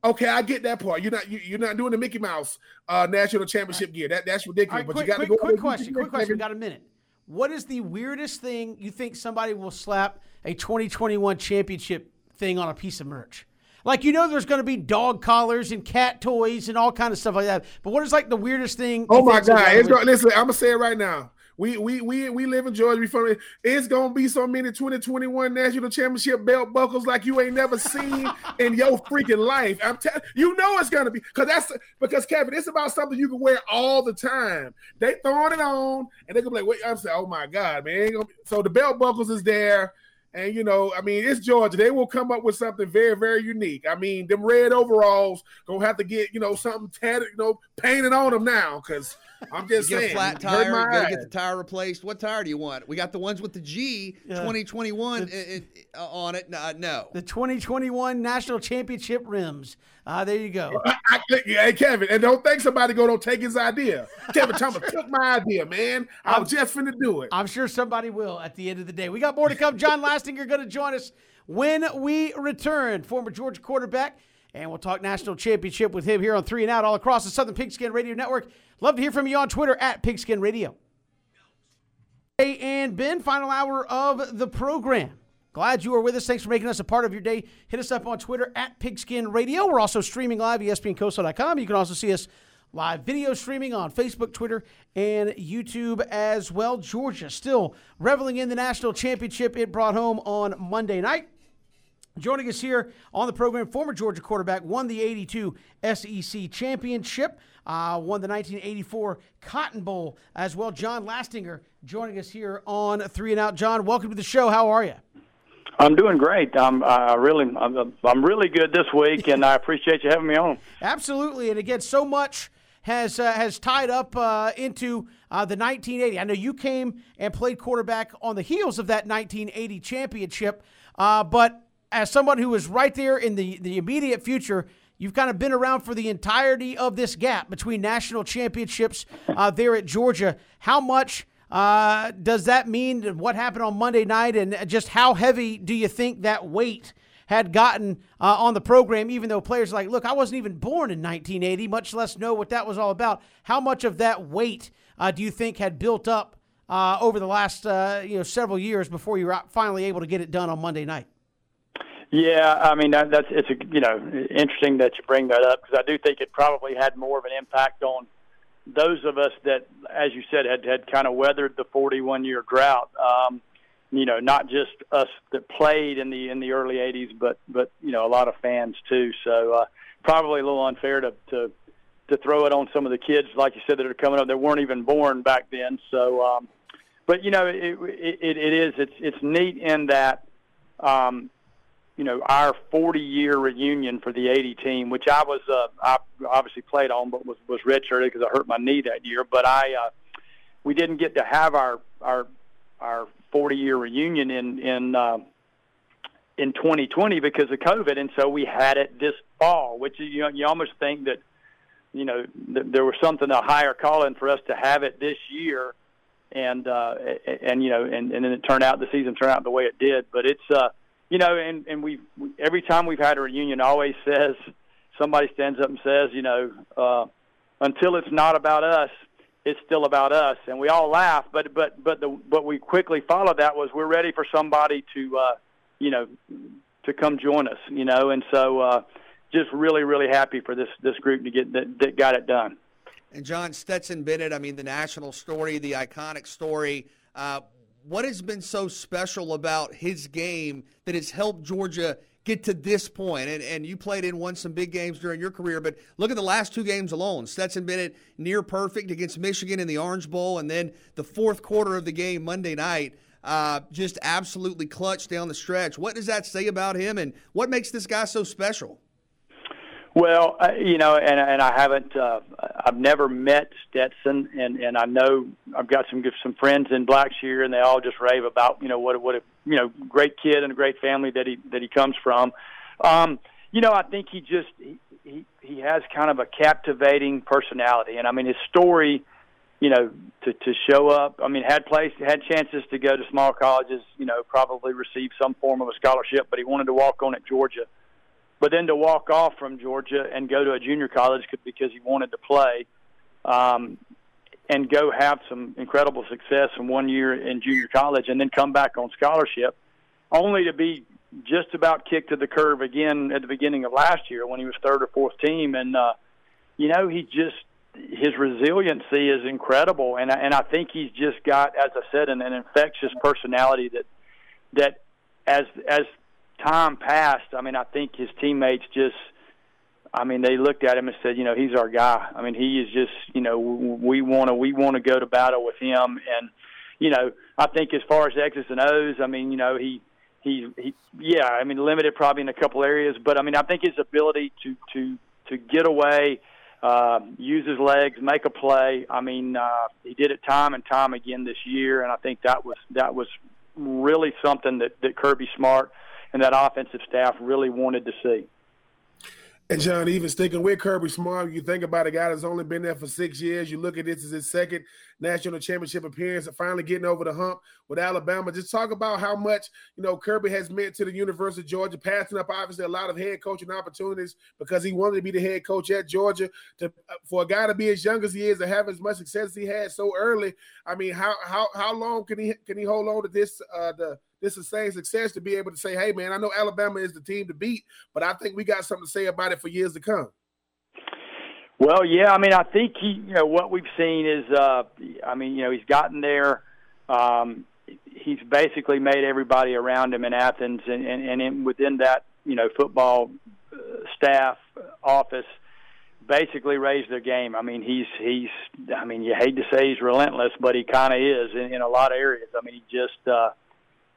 okay, I get that part. You're not you, you're not doing the Mickey Mouse uh national championship gear. That that's ridiculous. Right, but quick, you got quick, to go. quick question. Quick question. We got a minute. What is the weirdest thing you think somebody will slap a 2021 championship thing on a piece of merch? Like you know, there's going to be dog collars and cat toys and all kind of stuff like that. But what is like the weirdest thing? Oh my God! It's going, listen, I'm gonna say it right now. We we we we live in Georgia. We from it's gonna be so many 2021 national championship belt buckles like you ain't never seen in your freaking life. I'm telling you know it's gonna be because that's because Kevin, it's about something you can wear all the time. They throwing it on and they gonna be like, wait, I'm saying, oh my god, man. Ain't gonna be- So the belt buckles is there. And you know, I mean, it's Georgia. They will come up with something very, very unique. I mean, them red overalls gonna have to get you know something tatted, you know, painted on them now. Because I'm just you get saying, a flat tire. You gotta get the tire replaced. What tire do you want? We got the ones with the G Yeah. 2021 i- i- uh, on it. No, no. the 2021 national championship rims. Ah, there you go. I, I, hey Kevin, and don't think somebody go don't take his idea. Kevin Thomas took my idea, man. I was just finna do it. I'm sure somebody will at the end of the day. We got more to come. John Lastinger going to join us when we return. Former Georgia quarterback, and we'll talk national championship with him here on Three and Out all across the Southern Pigskin Radio Network. Love to hear from you on Twitter at Pigskin Radio. Hey, and Ben, final hour of the program. Glad you are with us. Thanks for making us a part of your day. Hit us up on Twitter at Pigskin Radio. We're also streaming live at ESPNCoastal.com. You can also see us live video streaming on Facebook, Twitter, and YouTube as well. Georgia still reveling in the national championship it brought home on Monday night. Joining us here on the program, former Georgia quarterback, won the 82 SEC championship, uh, won the 1984 Cotton Bowl as well. John Lastinger joining us here on Three and Out. John, welcome to the show. How are you? I'm doing great. I'm I really I'm, I'm really good this week, and I appreciate you having me on. Absolutely, and again, so much has uh, has tied up uh, into uh, the 1980. I know you came and played quarterback on the heels of that 1980 championship, uh, but as someone who was right there in the the immediate future. You've kind of been around for the entirety of this gap between national championships uh, there at Georgia. How much uh, does that mean? What happened on Monday night, and just how heavy do you think that weight had gotten uh, on the program, even though players like, look, I wasn't even born in 1980, much less know what that was all about. How much of that weight uh, do you think had built up uh, over the last uh, you know several years before you were finally able to get it done on Monday night? Yeah, I mean that, that's it's a, you know interesting that you bring that up because I do think it probably had more of an impact on those of us that, as you said, had had kind of weathered the 41 year drought. Um, you know, not just us that played in the in the early 80s, but but you know a lot of fans too. So uh, probably a little unfair to to to throw it on some of the kids, like you said, that are coming up that weren't even born back then. So, um, but you know, it, it, it is it's it's neat in that. Um, you know, our 40 year reunion for the 80 team, which I was, uh, I obviously played on, but was, was redshirted because I hurt my knee that year. But I, uh, we didn't get to have our, our, our 40 year reunion in, in, uh, in 2020 because of COVID. And so we had it this fall, which you you almost think that, you know, th- there was something, a higher calling for us to have it this year. And, uh, and you know, and, and then it turned out, the season turned out the way it did. But it's, uh, you know, and and we every time we've had a reunion, always says somebody stands up and says, you know, uh, until it's not about us, it's still about us, and we all laugh. But but but the but we quickly followed that was we're ready for somebody to, uh, you know, to come join us, you know, and so uh, just really really happy for this this group to get that, that got it done. And John Stetson Bennett, I mean, the national story, the iconic story. Uh, what has been so special about his game that has helped Georgia get to this point? And, and you played in won some big games during your career, but look at the last two games alone. Stetson Bennett near perfect against Michigan in the Orange Bowl, and then the fourth quarter of the game Monday night. uh, just absolutely clutch down the stretch. What does that say about him, and what makes this guy so special? Well, uh, you know, and and I haven't, uh, I've never met Stetson, and and I know I've got some some friends in Blackshear, and they all just rave about you know what what a you know great kid and a great family that he that he comes from. Um, you know, I think he just he, he he has kind of a captivating personality, and I mean his story, you know, to to show up. I mean, had place had chances to go to small colleges, you know, probably receive some form of a scholarship, but he wanted to walk on at Georgia but then to walk off from Georgia and go to a junior college because he wanted to play, um, and go have some incredible success in one year in junior college, and then come back on scholarship, only to be just about kicked to the curb again at the beginning of last year when he was third or fourth team, and uh, you know he just his resiliency is incredible, and and I think he's just got, as I said, an, an infectious personality that that as as time passed, I mean, I think his teammates just, I mean, they looked at him and said, you know, he's our guy. I mean, he is just, you know, we want to we want to go to battle with him, and you know, I think as far as X's and O's, I mean, you know, he he he, yeah, I mean, limited probably in a couple areas, but I mean, I think his ability to to to get away. Uh, use his legs, make a play. I mean, uh, he did it time and time again this year, and I think that was that was really something that, that Kirby Smart and that offensive staff really wanted to see. And John, even sticking with Kirby Smart, you think about a guy that's only been there for six years. You look at this as his second national championship appearance and finally getting over the hump with Alabama. Just talk about how much you know Kirby has meant to the University of Georgia, passing up obviously a lot of head coaching opportunities because he wanted to be the head coach at Georgia. To for a guy to be as young as he is and have as much success as he had so early, I mean, how how how long can he can he hold on to this uh, the this sustained success to be able to say, hey, man, I know Alabama is the team to beat, but I think we got something to say about it for years to come. Well, yeah, I mean, I think he, you know, what we've seen is, uh, I mean, you know, he's gotten there. Um, he's basically made everybody around him in Athens and, and, and in, within that, you know, football uh, staff office basically raised their game. I mean, he's he's. I mean, you hate to say he's relentless, but he kind of is in, in a lot of areas. I mean, he just uh,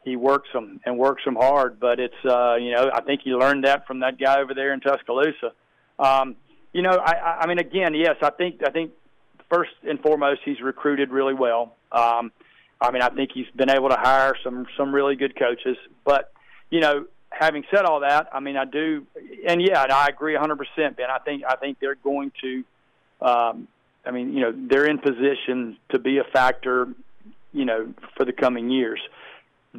he works them and works them hard. But it's uh, you know I think he learned that from that guy over there in Tuscaloosa. Um, you know, I, I mean, again, yes, I think I think first and foremost he's recruited really well. Um, I mean, I think he's been able to hire some some really good coaches. But you know, having said all that, I mean, I do, and yeah, and I agree 100%, Ben. I think I think they're going to. Um, I mean, you know, they're in position to be a factor, you know, for the coming years.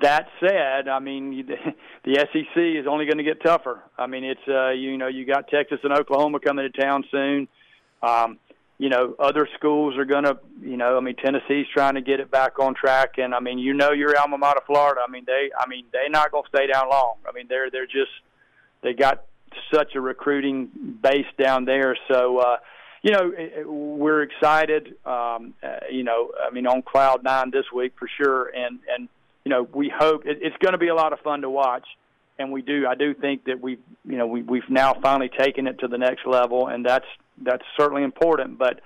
That said, I mean the SEC is only going to get tougher. I mean it's uh, you know you got Texas and Oklahoma coming to town soon. Um, you know other schools are going to you know I mean Tennessee's trying to get it back on track, and I mean you know your alma mater Florida. I mean they I mean they're not going to stay down long. I mean they're they're just they got such a recruiting base down there, so. uh you know, we're excited. Um, uh, you know, I mean, on cloud nine this week for sure, and and you know, we hope it, it's going to be a lot of fun to watch, and we do. I do think that we, you know, we, we've now finally taken it to the next level, and that's that's certainly important. But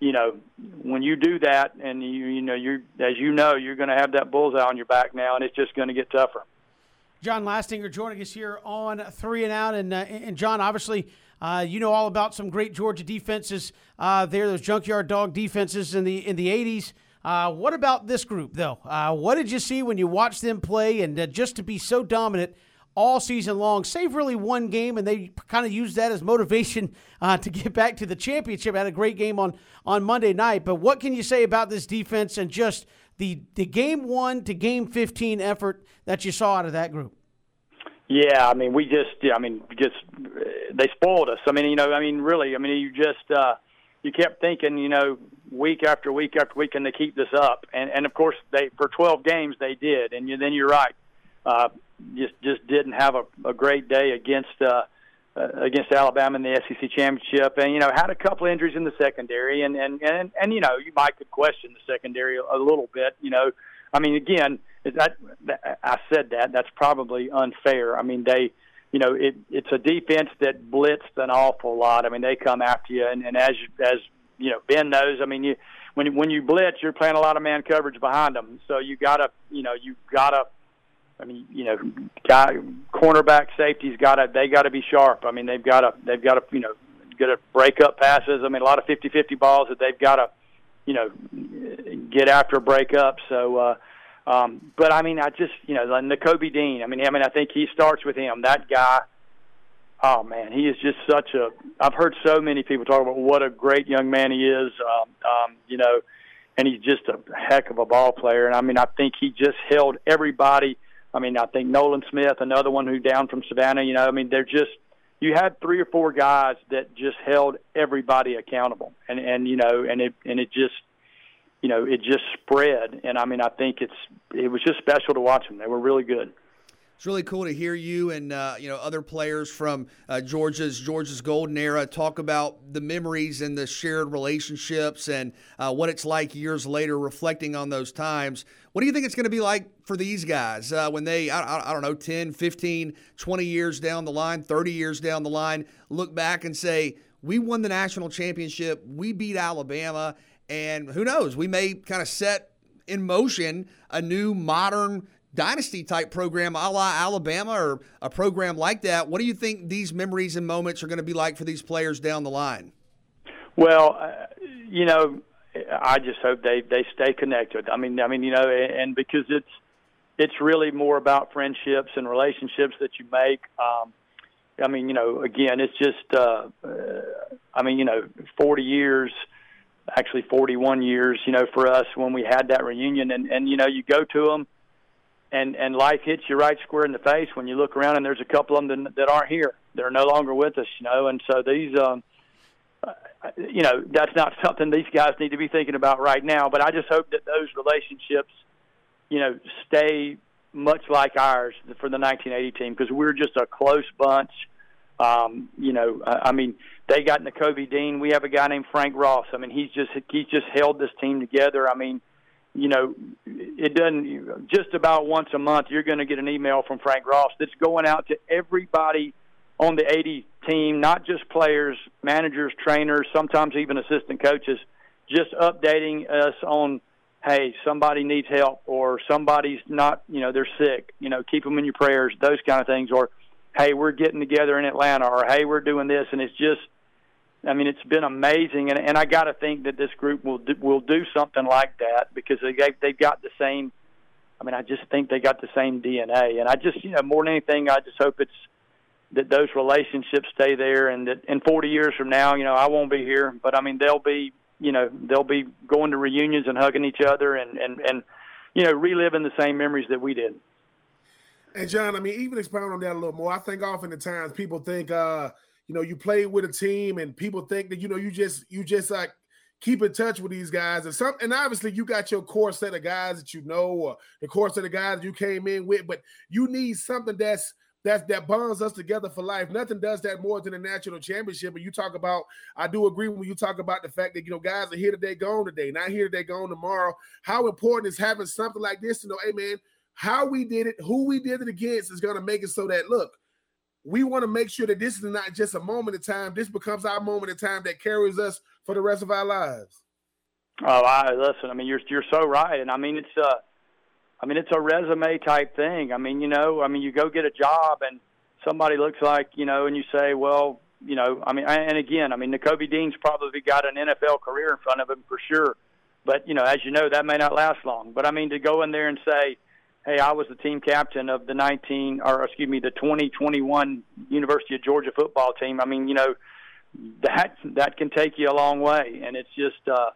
you know, when you do that, and you you know, you as you know, you're going to have that bullseye on your back now, and it's just going to get tougher. John Lastinger joining us here on Three and Out, and uh, and John, obviously. Uh, you know all about some great Georgia defenses uh, there, those junkyard dog defenses in the in the 80s. Uh, what about this group, though? Uh, what did you see when you watched them play? And uh, just to be so dominant all season long, save really one game, and they kind of used that as motivation uh, to get back to the championship. Had a great game on on Monday night. But what can you say about this defense and just the the game one to game fifteen effort that you saw out of that group? Yeah, I mean, we just, I mean, just they spoiled us. I mean, you know, I mean, really, I mean, you just uh, you kept thinking, you know, week after week after week, can they keep this up? And and of course, they for 12 games they did. And you, then you're right, uh, just just didn't have a, a great day against uh, uh, against Alabama in the SEC championship, and you know had a couple injuries in the secondary, and and and and you know you might could question the secondary a, little bit. You know, I mean, again, that I said that that's probably unfair. I mean, they you know, it, it's a defense that blitzed an awful lot. I mean, they come after you, and, and as as you know Ben knows. I mean, you when when you blitz, you're playing a lot of man coverage behind them, so you gotta you know you gotta. I mean, you know, guy, cornerback safeties got to they got to be sharp. I mean, they've got to they've got to you know get to break up passes. I mean, a lot of 50-50 balls that they've got to you know get after a breakup. So. uh um, but I mean, I just you know, like Nakobe Dean. I mean, I mean, I think he starts with him. That guy. Oh man, he is just such a. I've heard so many people talk about what a great young man he is. Um, um, you know, and he's just a heck of a ball player. And I mean, I think he just held everybody. I mean, I think Nolan Smith, another one who down from Savannah. You know, I mean, they're just you had three or four guys that just held everybody accountable, and and you know, and it and it just you know, it just spread. And I mean, I think it's it was just special to watch them. They were really good. It's really cool to hear you and uh, you know other players from uh, Georgia's Georgia's golden era talk about the memories and the shared relationships and uh, what it's like years later, reflecting on those times. What do you think it's going to be like for these guys uh, when they, I, I, don't know, 10, 15, 20 years down the line, 30 years down the line, look back and say, we won the national championship, we beat Alabama, and who knows, we may kind of set in motion a new modern dynasty type program a la Alabama or a program like that. What do you think these memories and moments are going to be like for these players down the line? Well, uh, you know, I just hope they they stay connected. I mean, I mean, you know, and because it's it's really more about friendships and relationships that you make. Um, I mean, you know, again, it's just, uh, uh, I mean, you know, 40 years actually 41 years, you know, for us when we had that reunion. And, and you know, you go to them and, and life hits you right square in the face when you look around and there's a couple of them that, aren't here. They're no longer with us, you know. And so these, um, uh, you know, that's not something these guys need to be thinking about right now. But I just hope that those relationships, you know, stay much like ours for the 1980 team because we're just a close bunch. Um, you know, I, I mean, they got Nakobe Dean. We have a guy named Frank Ross. I mean, he's just he's just held this team together. I mean, you know, it doesn't just about once a month you're going to get an email from Frank Ross that's going out to everybody on the 80 team, not just players, managers, trainers, sometimes even assistant coaches, just updating us on hey, somebody needs help or somebody's not, you know, they're sick, you know, keep them in your prayers, those kind of things or hey, we're getting together in Atlanta or hey, we're doing this and it's just I mean, it's been amazing, and and I got to think that this group will do, will do something like that because they they've got the same. I mean, I just think they got the same DNA, and I just you know more than anything, I just hope it's that those relationships stay there, and that in 40 years from now, you know, I won't be here, but I mean, they'll be you know they'll be going to reunions and hugging each other and and and you know reliving the same memories that we did. And John, I mean, even expound on that a little more. I think often the times people think. uh you know, you play with a team and people think that, you know, you just you just like keep in touch with these guys and some and obviously you got your core set of guys that you know or the core set of guys you came in with, but you need something that's that's that bonds us together for life. Nothing does that more than a national championship. And you talk about, I do agree when you talk about the fact that you know guys are here today, gone today, not here today, gone tomorrow. How important is having something like this to know, hey man, how we did it, who we did it against is gonna make it so that look, we want to make sure that this is not just a moment in time. This becomes our moment in time that carries us for the rest of our lives. Oh, I listen. I mean, you're you're so right, and I mean it's a, I mean it's a resume type thing. I mean, you know, I mean you go get a job and somebody looks like you know, and you say, well, you know, I mean, and again, I mean, Nakobe Dean's probably got an NFL career in front of him for sure, but you know, as you know, that may not last long. But I mean, to go in there and say, hey, I was the team captain of the 19, or excuse me, the 2021 University of Georgia football team. I mean, you know, that that can take you a long way, and it's just uh,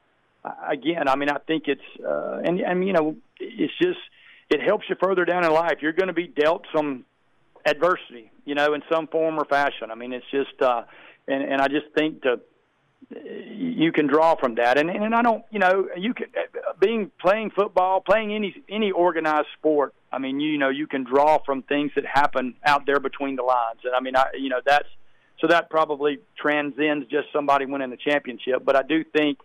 again, I mean, I think it's uh, and and you know, it's just it helps you further down in life. You're going to be dealt some adversity, you know, in some form or fashion. I mean, it's just uh, and and I just think to you can draw from that. And and I don't, you know, you can being playing football, playing any any organized sport. I mean, you know, you can draw from things that happen out there between the lines. And I mean, I you know, that's so that probably transcends just somebody winning the championship. But I do think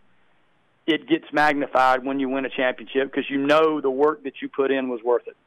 it gets magnified when you win a championship because you know the work that you put in was worth it.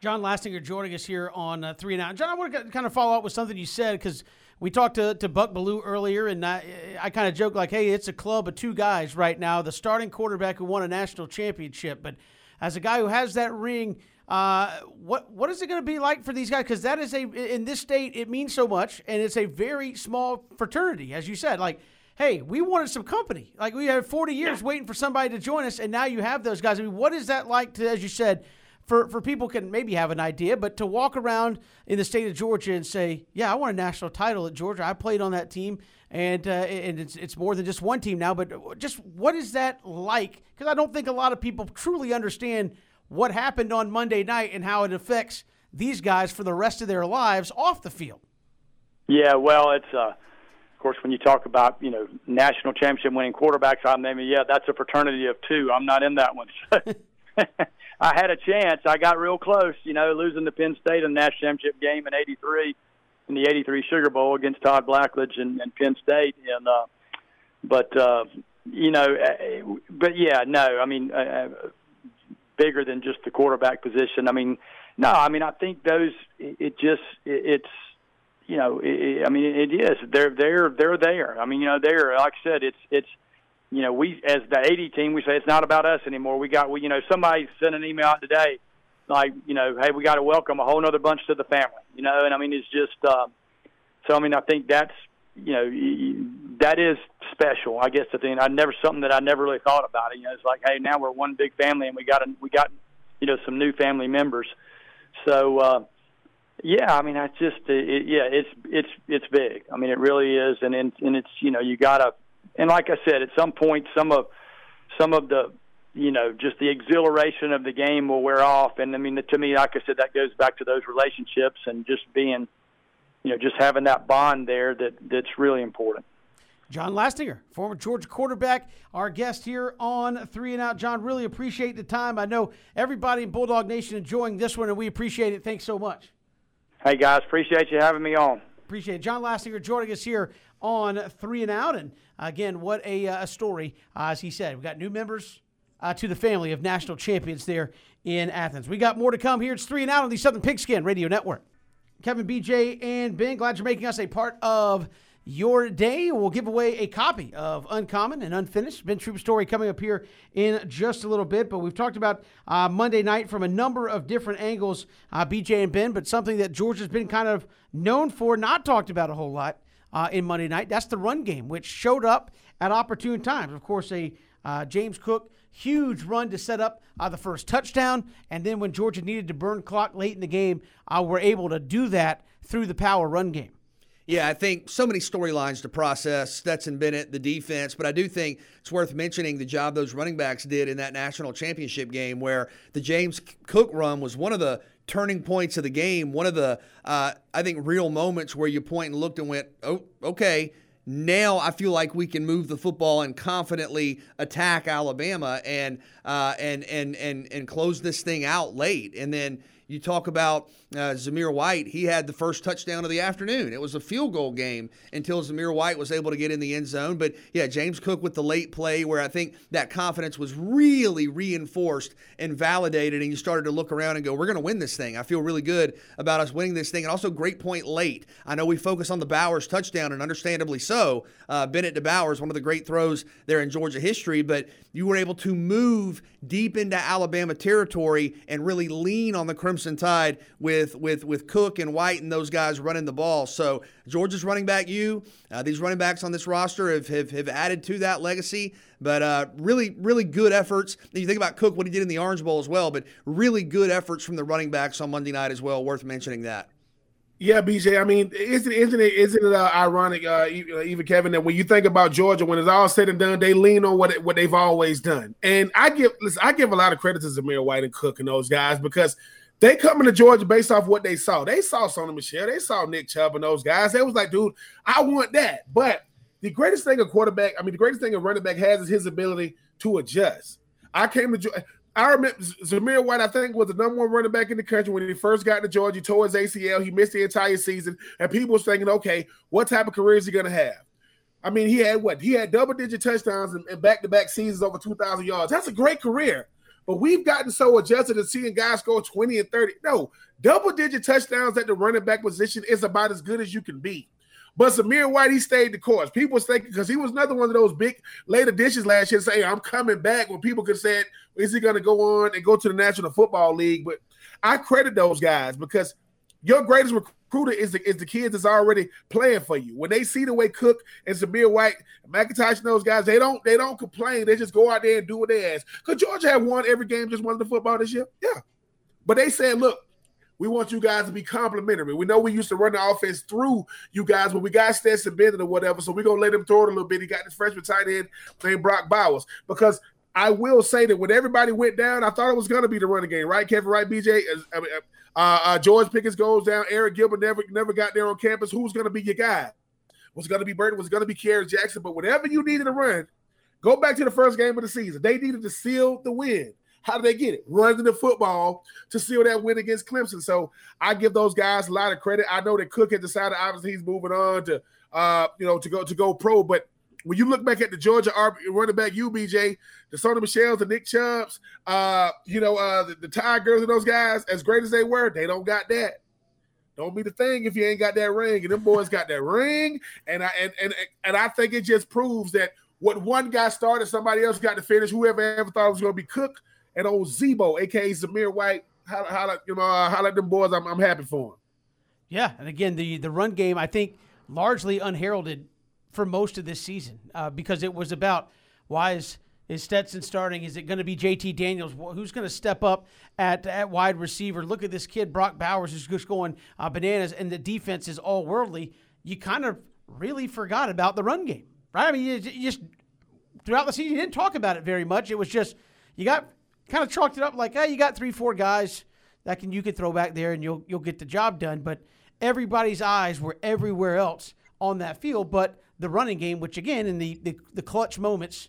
John Lastinger joining us here on uh, Three and Out. John, I want to kind of follow up with something you said because we talked to, to Buck Belue earlier, and I, I kind of joked like, hey, it's a club of two guys right now the starting quarterback who won a national championship. But as a guy who has that ring, uh, what what is it going to be like for these guys? Because that is a in this state, it means so much, and it's a very small fraternity, as you said. Like, hey, we wanted some company. Like we had 40 years yeah. waiting for somebody to join us, and now you have those guys. I mean, what is that like to, as you said? For, for people can maybe have an idea, but to walk around in the state of Georgia and say, "Yeah, I won a national title at Georgia. I played on that team, and uh, and it's it's more than just one team now. But just what is that like? Because I don't think a lot of people truly understand what happened on Monday night and how it affects these guys for the rest of their lives off the field. Yeah, well, it's uh, of course when you talk about you know national championship winning quarterbacks, I'm naming yeah, that's a fraternity of two. I'm not in that one. I had a chance. I got real close, you know, losing to Penn State in the national championship game in '83 in the '83 Sugar Bowl against Todd Blackledge and, and Penn State, and uh, but uh, you know, uh, but yeah, no, I mean. Uh, bigger than just the quarterback position. I mean, no, I mean I think those it, just it, it's you know it, I mean it is they're they're they're there. I mean you know they're like I said it's it's you know we as the 80 team we say it's not about us anymore. We got we you know somebody sent an email out today like you know hey we got to welcome a whole other bunch to the family you know and I mean it's just uh, so I mean I think that's you know that is special. I guess the thing I never something that I never really thought about. It. You know, it's like, hey, now we're one big family, and we got a, we got you know some new family members. So uh, yeah, I mean, I just it, yeah, it's it's it's big. I mean, it really is, and and, and it's you know you gotta and like I said, at some point, some of some of the you know just the exhilaration of the game will wear off, and I mean, to me, like I said, that goes back to those relationships and just being you know just having that bond there that that's really important. John Lastinger, former Georgia quarterback, our guest here on Three and Out. John, really appreciate the time. I know everybody in Bulldog Nation enjoying this one, and we appreciate it. Thanks so much. Hey, guys, appreciate you having me on. Appreciate it. John Lastinger joining us here on Three and Out. And again, what a, uh, a story. Uh, as he said, we've got new members uh, to the family of national champions there in Athens. We got more to come here. It's Three and Out on the Southern Pigskin Radio Network. Kevin, BJ, and Ben, glad you're making us a part of your day. We'll give away a copy of Uncommon and Unfinished. Ben Troupe story coming up here in just a little bit. But we've talked about uh, Monday night from a number of different angles, uh, BJ and Ben, but something that Georgia's been kind of known for, not talked about a whole lot uh, in Monday night. That's the run game, which showed up at opportune times. Of course, a uh, James Cook huge run to set up uh, the first touchdown. And then when Georgia needed to burn clock late in the game, uh, we're able to do that through the power run game. Yeah, I think so many storylines to process. Stetson Bennett, the defense, but I do think it's worth mentioning the job those running backs did in that national championship game, where the James Cook run was one of the turning points of the game. One of the, uh, I think, real moments where you point and looked and went, "Oh, okay." Now I feel like we can move the football and confidently attack Alabama and uh, and and and and close this thing out late. And then you talk about uh, Zamir White, he had the first touchdown of the afternoon. It was a field goal game until Zamir White was able to get in the end zone. But yeah, James Cook with the late play where I think that confidence was really reinforced and validated, and you started to look around and go, we're going to win this thing. I feel really good about us winning this thing. And also, great point late. I know we focus on the Bowers touchdown, and understandably so. Uh, Bennett to Bowers, one of the great throws there in Georgia history, but you were able to move deep into Alabama territory and really lean on the Crimson Tide with with with Cook and White and those guys running the ball. So Georgia's running back, you uh, these running backs on this roster have, have, have added to that legacy. But uh, really, really good efforts. And you think about Cook, what he did in the Orange Bowl as well, but really good efforts from the running backs on Monday night as well. Worth mentioning that. Yeah, BJ. I mean, isn't isn't it isn't it uh, ironic, uh, uh, even Kevin, that when you think about Georgia, when it's all said and done, they lean on what what they've always done. And I give listen, I give a lot of credit to Zamir White and Cook and those guys because they coming to Georgia based off what they saw. They saw Sony Michel, they saw Nick Chubb and those guys. They was like, dude, I want that. But the greatest thing a quarterback, I mean, the greatest thing a running back has is his ability to adjust. I came to I remember Zamir White, I think, was the number one running back in the country when he first got to Georgia. He tore his ACL. He missed the entire season. And people was thinking, okay, what type of career is he going to have? I mean, he had what? He had double digit touchdowns and back to back seasons over 2,000 yards. That's a great career. But we've gotten so adjusted to seeing guys go 20 and 30. No, double digit touchdowns at the running back position is about as good as you can be. But Zamir White, he stayed the course. People was thinking because he was another one of those big late additions last year. Say, I'm coming back. When people could say, is he going to go on and go to the National Football League? But I credit those guys because your greatest recruiter is the is the kids that's already playing for you. When they see the way Cook and Zamir White, McIntosh, and those guys, they don't they don't complain. They just go out there and do what they ask. Because Georgia have won every game, just won the football this year. Yeah, but they said, look, we want you guys to be complimentary. We know we used to run the offense through you guys, but we got Stetson Bennett or whatever, so we're gonna let him throw it a little bit. He got this freshman tight end named Brock Bowers because I will say that when everybody went down, I thought it was going to be the running game, right? Kevin Wright, BJ, uh, uh, uh, George Pickens goes down. Arik Gilbert never never got there on campus. Who's going to be your guy? Was going to be Burton? Was going to be Kearis Jackson? But whatever you needed to run, go back to the first game of the season. They needed to seal the win. How did they get it? Running the football to seal that win against Clemson. So I give those guys a lot of credit. I know that Cook had decided obviously he's moving on to uh, you know to go to go pro, but when you look back at the Georgia running back UBJ, the Sony Michel's, the Nick Chubbs, uh, you know, uh, the, the Tigers and those guys, as great as they were, they don't got that. Don't be the thing if you ain't got that ring. And them boys got that ring. And I and and and I think it just proves that what one guy started, somebody else got to finish. Whoever ever thought it was going to be Cook and old Zebo, aka Zamir White, how you know how like them boys. I'm I'm happy for him. Yeah, and again the the run game I think largely unheralded for most of this season uh, because it was about why is is Stetson starting? Is it going to be JT Daniels? Who's going to step up at, at wide receiver? Look at this kid, Brock Bowers, who's just going uh, bananas, and the defense is all worldly. You kind of really forgot about the run game, right? I mean, you, you just throughout the season, you didn't talk about it very much. It was just you got kind of chalked it up like, hey, you got three, four guys that can you can throw back there and you'll you'll get the job done. But everybody's eyes were everywhere else on that field, but the running game, which again in the, the, the clutch moments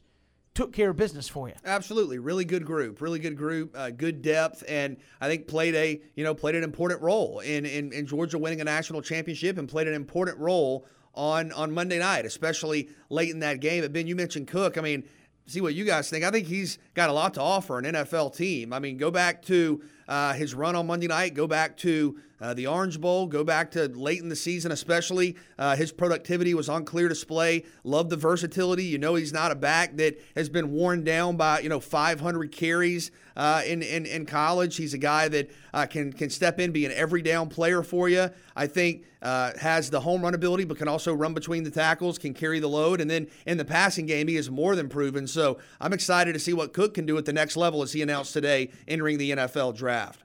took care of business for you. Absolutely, really good group, really good group, uh, good depth, and I think played a you know played an important role in, in in Georgia winning a national championship and played an important role on on Monday night, especially late in that game. But Ben, you mentioned Cook. I mean, see what you guys think. I think he's got a lot to offer an NFL team. I mean, go back to uh, his run on Monday night, go back to uh, the Orange Bowl, go back to late in the season, especially. Uh, his productivity was on clear display. Love the versatility. You know, he's not a back that has been worn down by you know 500 carries uh, in, in in college. He's a guy that uh, can can step in, be an every down player for you. I think uh, has the home run ability, but can also run between the tackles, can carry the load, and then in the passing game, he is more than proven. So I'm excited to see what Cook can do at the next level, as he announced today, entering the NFL draft.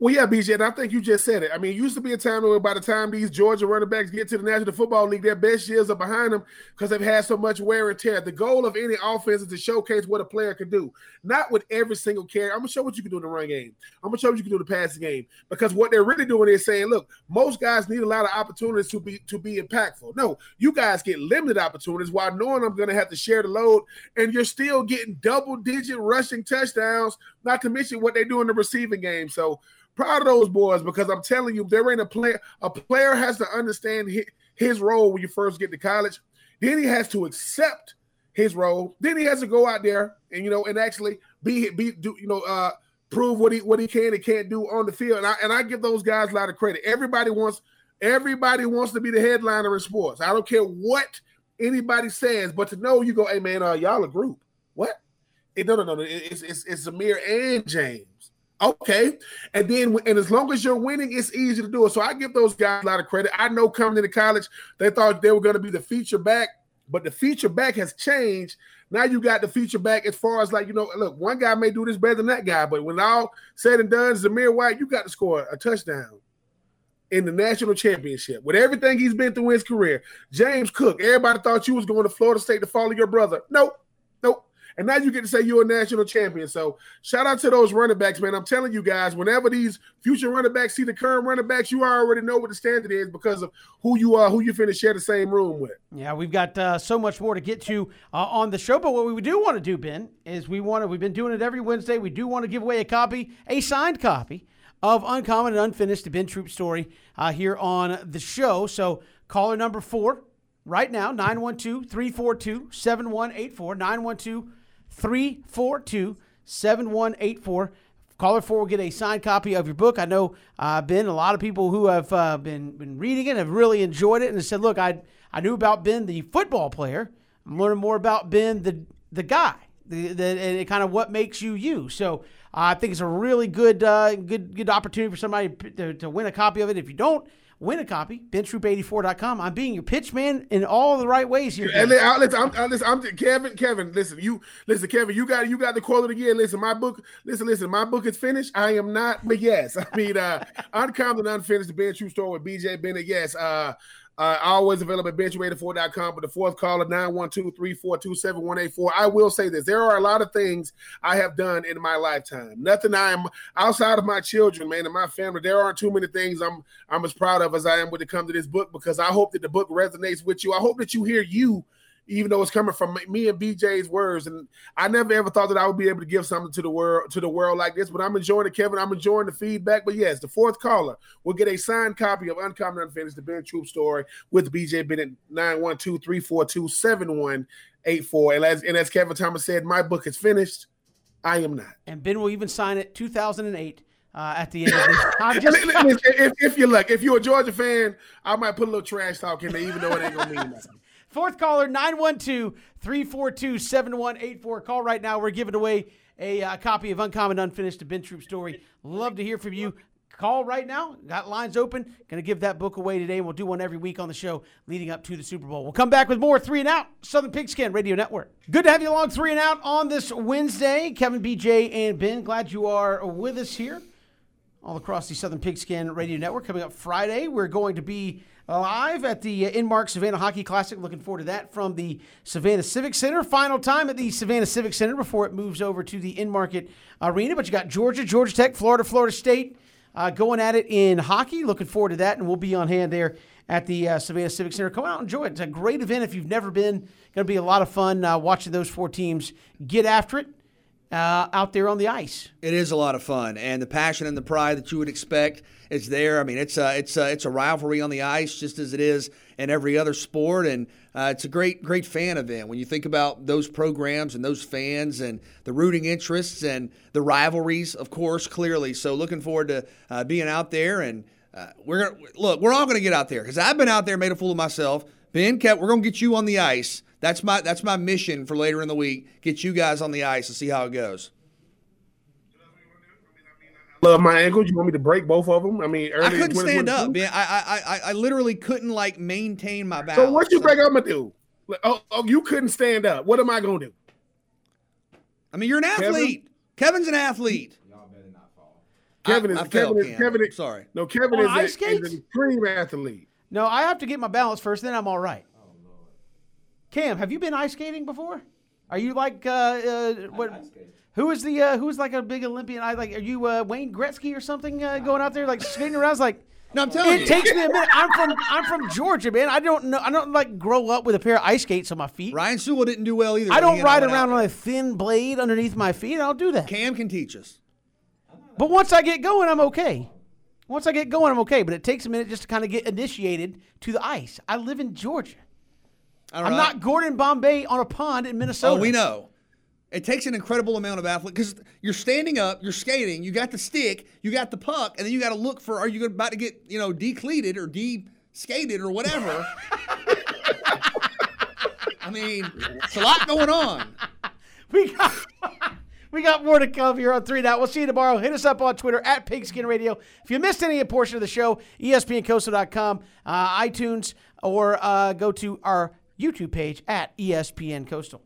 Well, yeah, BJ, and I think you just said it. I mean, it used to be a time where by the time these Georgia running backs get to the National Football League, their best years are behind them because they've had so much wear and tear. The goal of any offense is to showcase what a player can do, not with every single carry. I'm gonna show what you can do in the run game. I'm gonna show what you can do in the passing game because what they're really doing is saying, look, most guys need a lot of opportunities to be to be impactful. No, you guys get limited opportunities while knowing I'm gonna have to share the load, and you're still getting double digit rushing touchdowns. Not to mention what they do in the receiving game. So proud of those boys because I'm telling you, there ain't a player. A player has to understand his, role when you first get to college. Then he has to accept his role. Then he has to go out there and you know and actually be be do you know uh prove what he what he can and can't do on the field. And I and I give those guys a lot of credit. Everybody wants everybody wants to be the headliner in sports. I don't care what anybody says, but to know you go, hey man, uh, y'all a group. What? It, no, no, no. It's it's it's Zamir and James. Okay. And then, and as long as you're winning, it's easy to do it. So I give those guys a lot of credit. I know coming into college, they thought they were going to be the feature back, but the feature back has changed. Now you got the feature back as far as like, you know, look, one guy may do this better than that guy, but when all said and done, Zamir White, you got to score a touchdown in the national championship with everything he's been through in his career. James Cook, everybody thought you was going to Florida State to follow your brother. Nope. And now you get to say you're a national champion. So shout out to those running backs, man. I'm telling you guys, whenever these future running backs see the current running backs, you already know what the standard is because of who you are, who you finna share the same room with. Yeah, we've got uh, so much more to get to uh, on the show. But what we do want to do, Ben, is we want to. We've been doing it every Wednesday. We do want to give away a copy, a signed copy of Uncommon and Unfinished, the Ben Troupe story uh, here on the show. So caller number four right now 912 342 7184 912 342 7184. Caller four will get a signed copy of your book. I know uh, Ben, a lot of people who have uh, been been reading it have really enjoyed it, and said, "Look, I I knew about Ben, the football player. I'm learning more about Ben, the the guy, the, the and kind of what makes you you." So uh, I think it's a really good uh, good good opportunity for somebody to, to win a copy of it. If you don't win a copy, bentroupe84.com. I'm being your pitch man in all the right ways here. And then, I, listen, I'm, I, listen, I'm Kevin. Kevin, listen, you listen, Kevin. You got you got the quote again. Listen, my book. Listen, listen, my book is finished. I am not, but yes, I mean, uh, uncommon unfinished. The Ben Troupe Story with BJ Bennett. Yes, uh, uh, always available at bench84.com. But the fourth caller, 912-342-7184. I will say this. There are a lot of things I have done in my lifetime. Nothing I am outside of my children, man, and my family. There aren't too many things I'm I'm as proud of as I am when it comes to this book because I hope that the book resonates with you. I hope that you hear you even though it's coming from me and BJ's words. And I never ever thought that I would be able to give something to the world to the world like this. But I'm enjoying it, Kevin. I'm enjoying the feedback. But yes, the fourth caller will get a signed copy of Uncommon Unfinished, the Ben Troupe story with BJ Bennett 912-342-7184. And as and as Kevin Thomas said, my book is finished. I am not. And Ben will even sign it 2008. Uh, at the end of this, I'm just, if, if you're if you're a Georgia fan, I might put a little trash talk in there, even though it ain't gonna mean nothing. Fourth caller, 912 342 7184. Call right now. We're giving away a uh, copy of Uncommon Unfinished, a Ben Troupe story. Love to hear from you. Call right now. Got lines open. Going to give that book away today. We'll do one every week on the show leading up to the Super Bowl. We'll come back with more Three and Out, Southern Pigskin Radio Network. Good to have you along, Three and Out, on this Wednesday. Kevin, BJ, and Ben, glad you are with us here all across the Southern Pigskin Radio Network. Coming up Friday, we're going to be live at the Enmarket Savannah Hockey Classic. Looking forward to that from the Savannah Civic Center. Final time at the Savannah Civic Center before it moves over to the Enmarket Arena. But you got Georgia, Georgia Tech, Florida, Florida State uh, going at it in hockey. Looking forward to that, and we'll be on hand there at the uh, Savannah Civic Center. Come out and enjoy it. It's a great event if you've never been. Going to be a lot of fun uh, watching those four teams get after it. Uh, out there on the ice. It is a lot of fun, and the passion and the pride that you would expect is there. I mean, it's a it's a, it's a rivalry on the ice, just as it is in every other sport, and uh, it's a great great fan event. When you think about those programs and those fans and the rooting interests and the rivalries, of course, clearly. So, looking forward to uh, being out there, and uh, we're gonna look. We're all to get out there because I've been out there, made a fool of myself. Ben, Kev, we're to get you on the ice. That's my that's my mission for later in the week. Get you guys on the ice and see how it goes. Love my ankles. You want me to break both of them? I mean, I couldn't stand up, man. I, I I I literally couldn't like maintain my balance. So what you break up my do? Oh, oh, you couldn't stand up. What am I gonna do? I mean, you're an athlete. Kevin? Kevin's an athlete. Kevin is I, I Kevin is Kevin is sorry. No, Kevin is, a, is an extreme athlete. No, I have to get my balance first, then I'm all right. Cam, have you been ice skating before? Are you like uh, uh what? Who is the uh, who is like a big Olympian? I like. Are you uh, Wayne Gretzky or something uh, going out there like skating around? It's like. No, I'm telling it you. It takes me a minute. I'm from I'm from Georgia, man. I don't know. I don't like grow up with a pair of ice skates on my feet. Ryan Sewell didn't do well either. I don't ride around on a thin blade underneath my feet. I don't do that. Cam can teach us. But once I get going, I'm okay. Once I get going, I'm okay. But it takes a minute just to kind of get initiated to the ice. I live in Georgia. I'm not Gordon Bombay on a pond in Minnesota. Oh, we know. It takes an incredible amount of athlete because you're standing up, you're skating, you got the stick, you got the puck, and then you got to look for are you about to get you know decleated or de-skated or whatever. I mean, it's a lot going on. We got. We got more to come here on Three and Out. We'll see you tomorrow. Hit us up on Twitter at Pigskin Radio. If you missed any portion of the show, ESPNCoastal.com, uh, iTunes, or uh, go to our YouTube page at ESPN Coastal.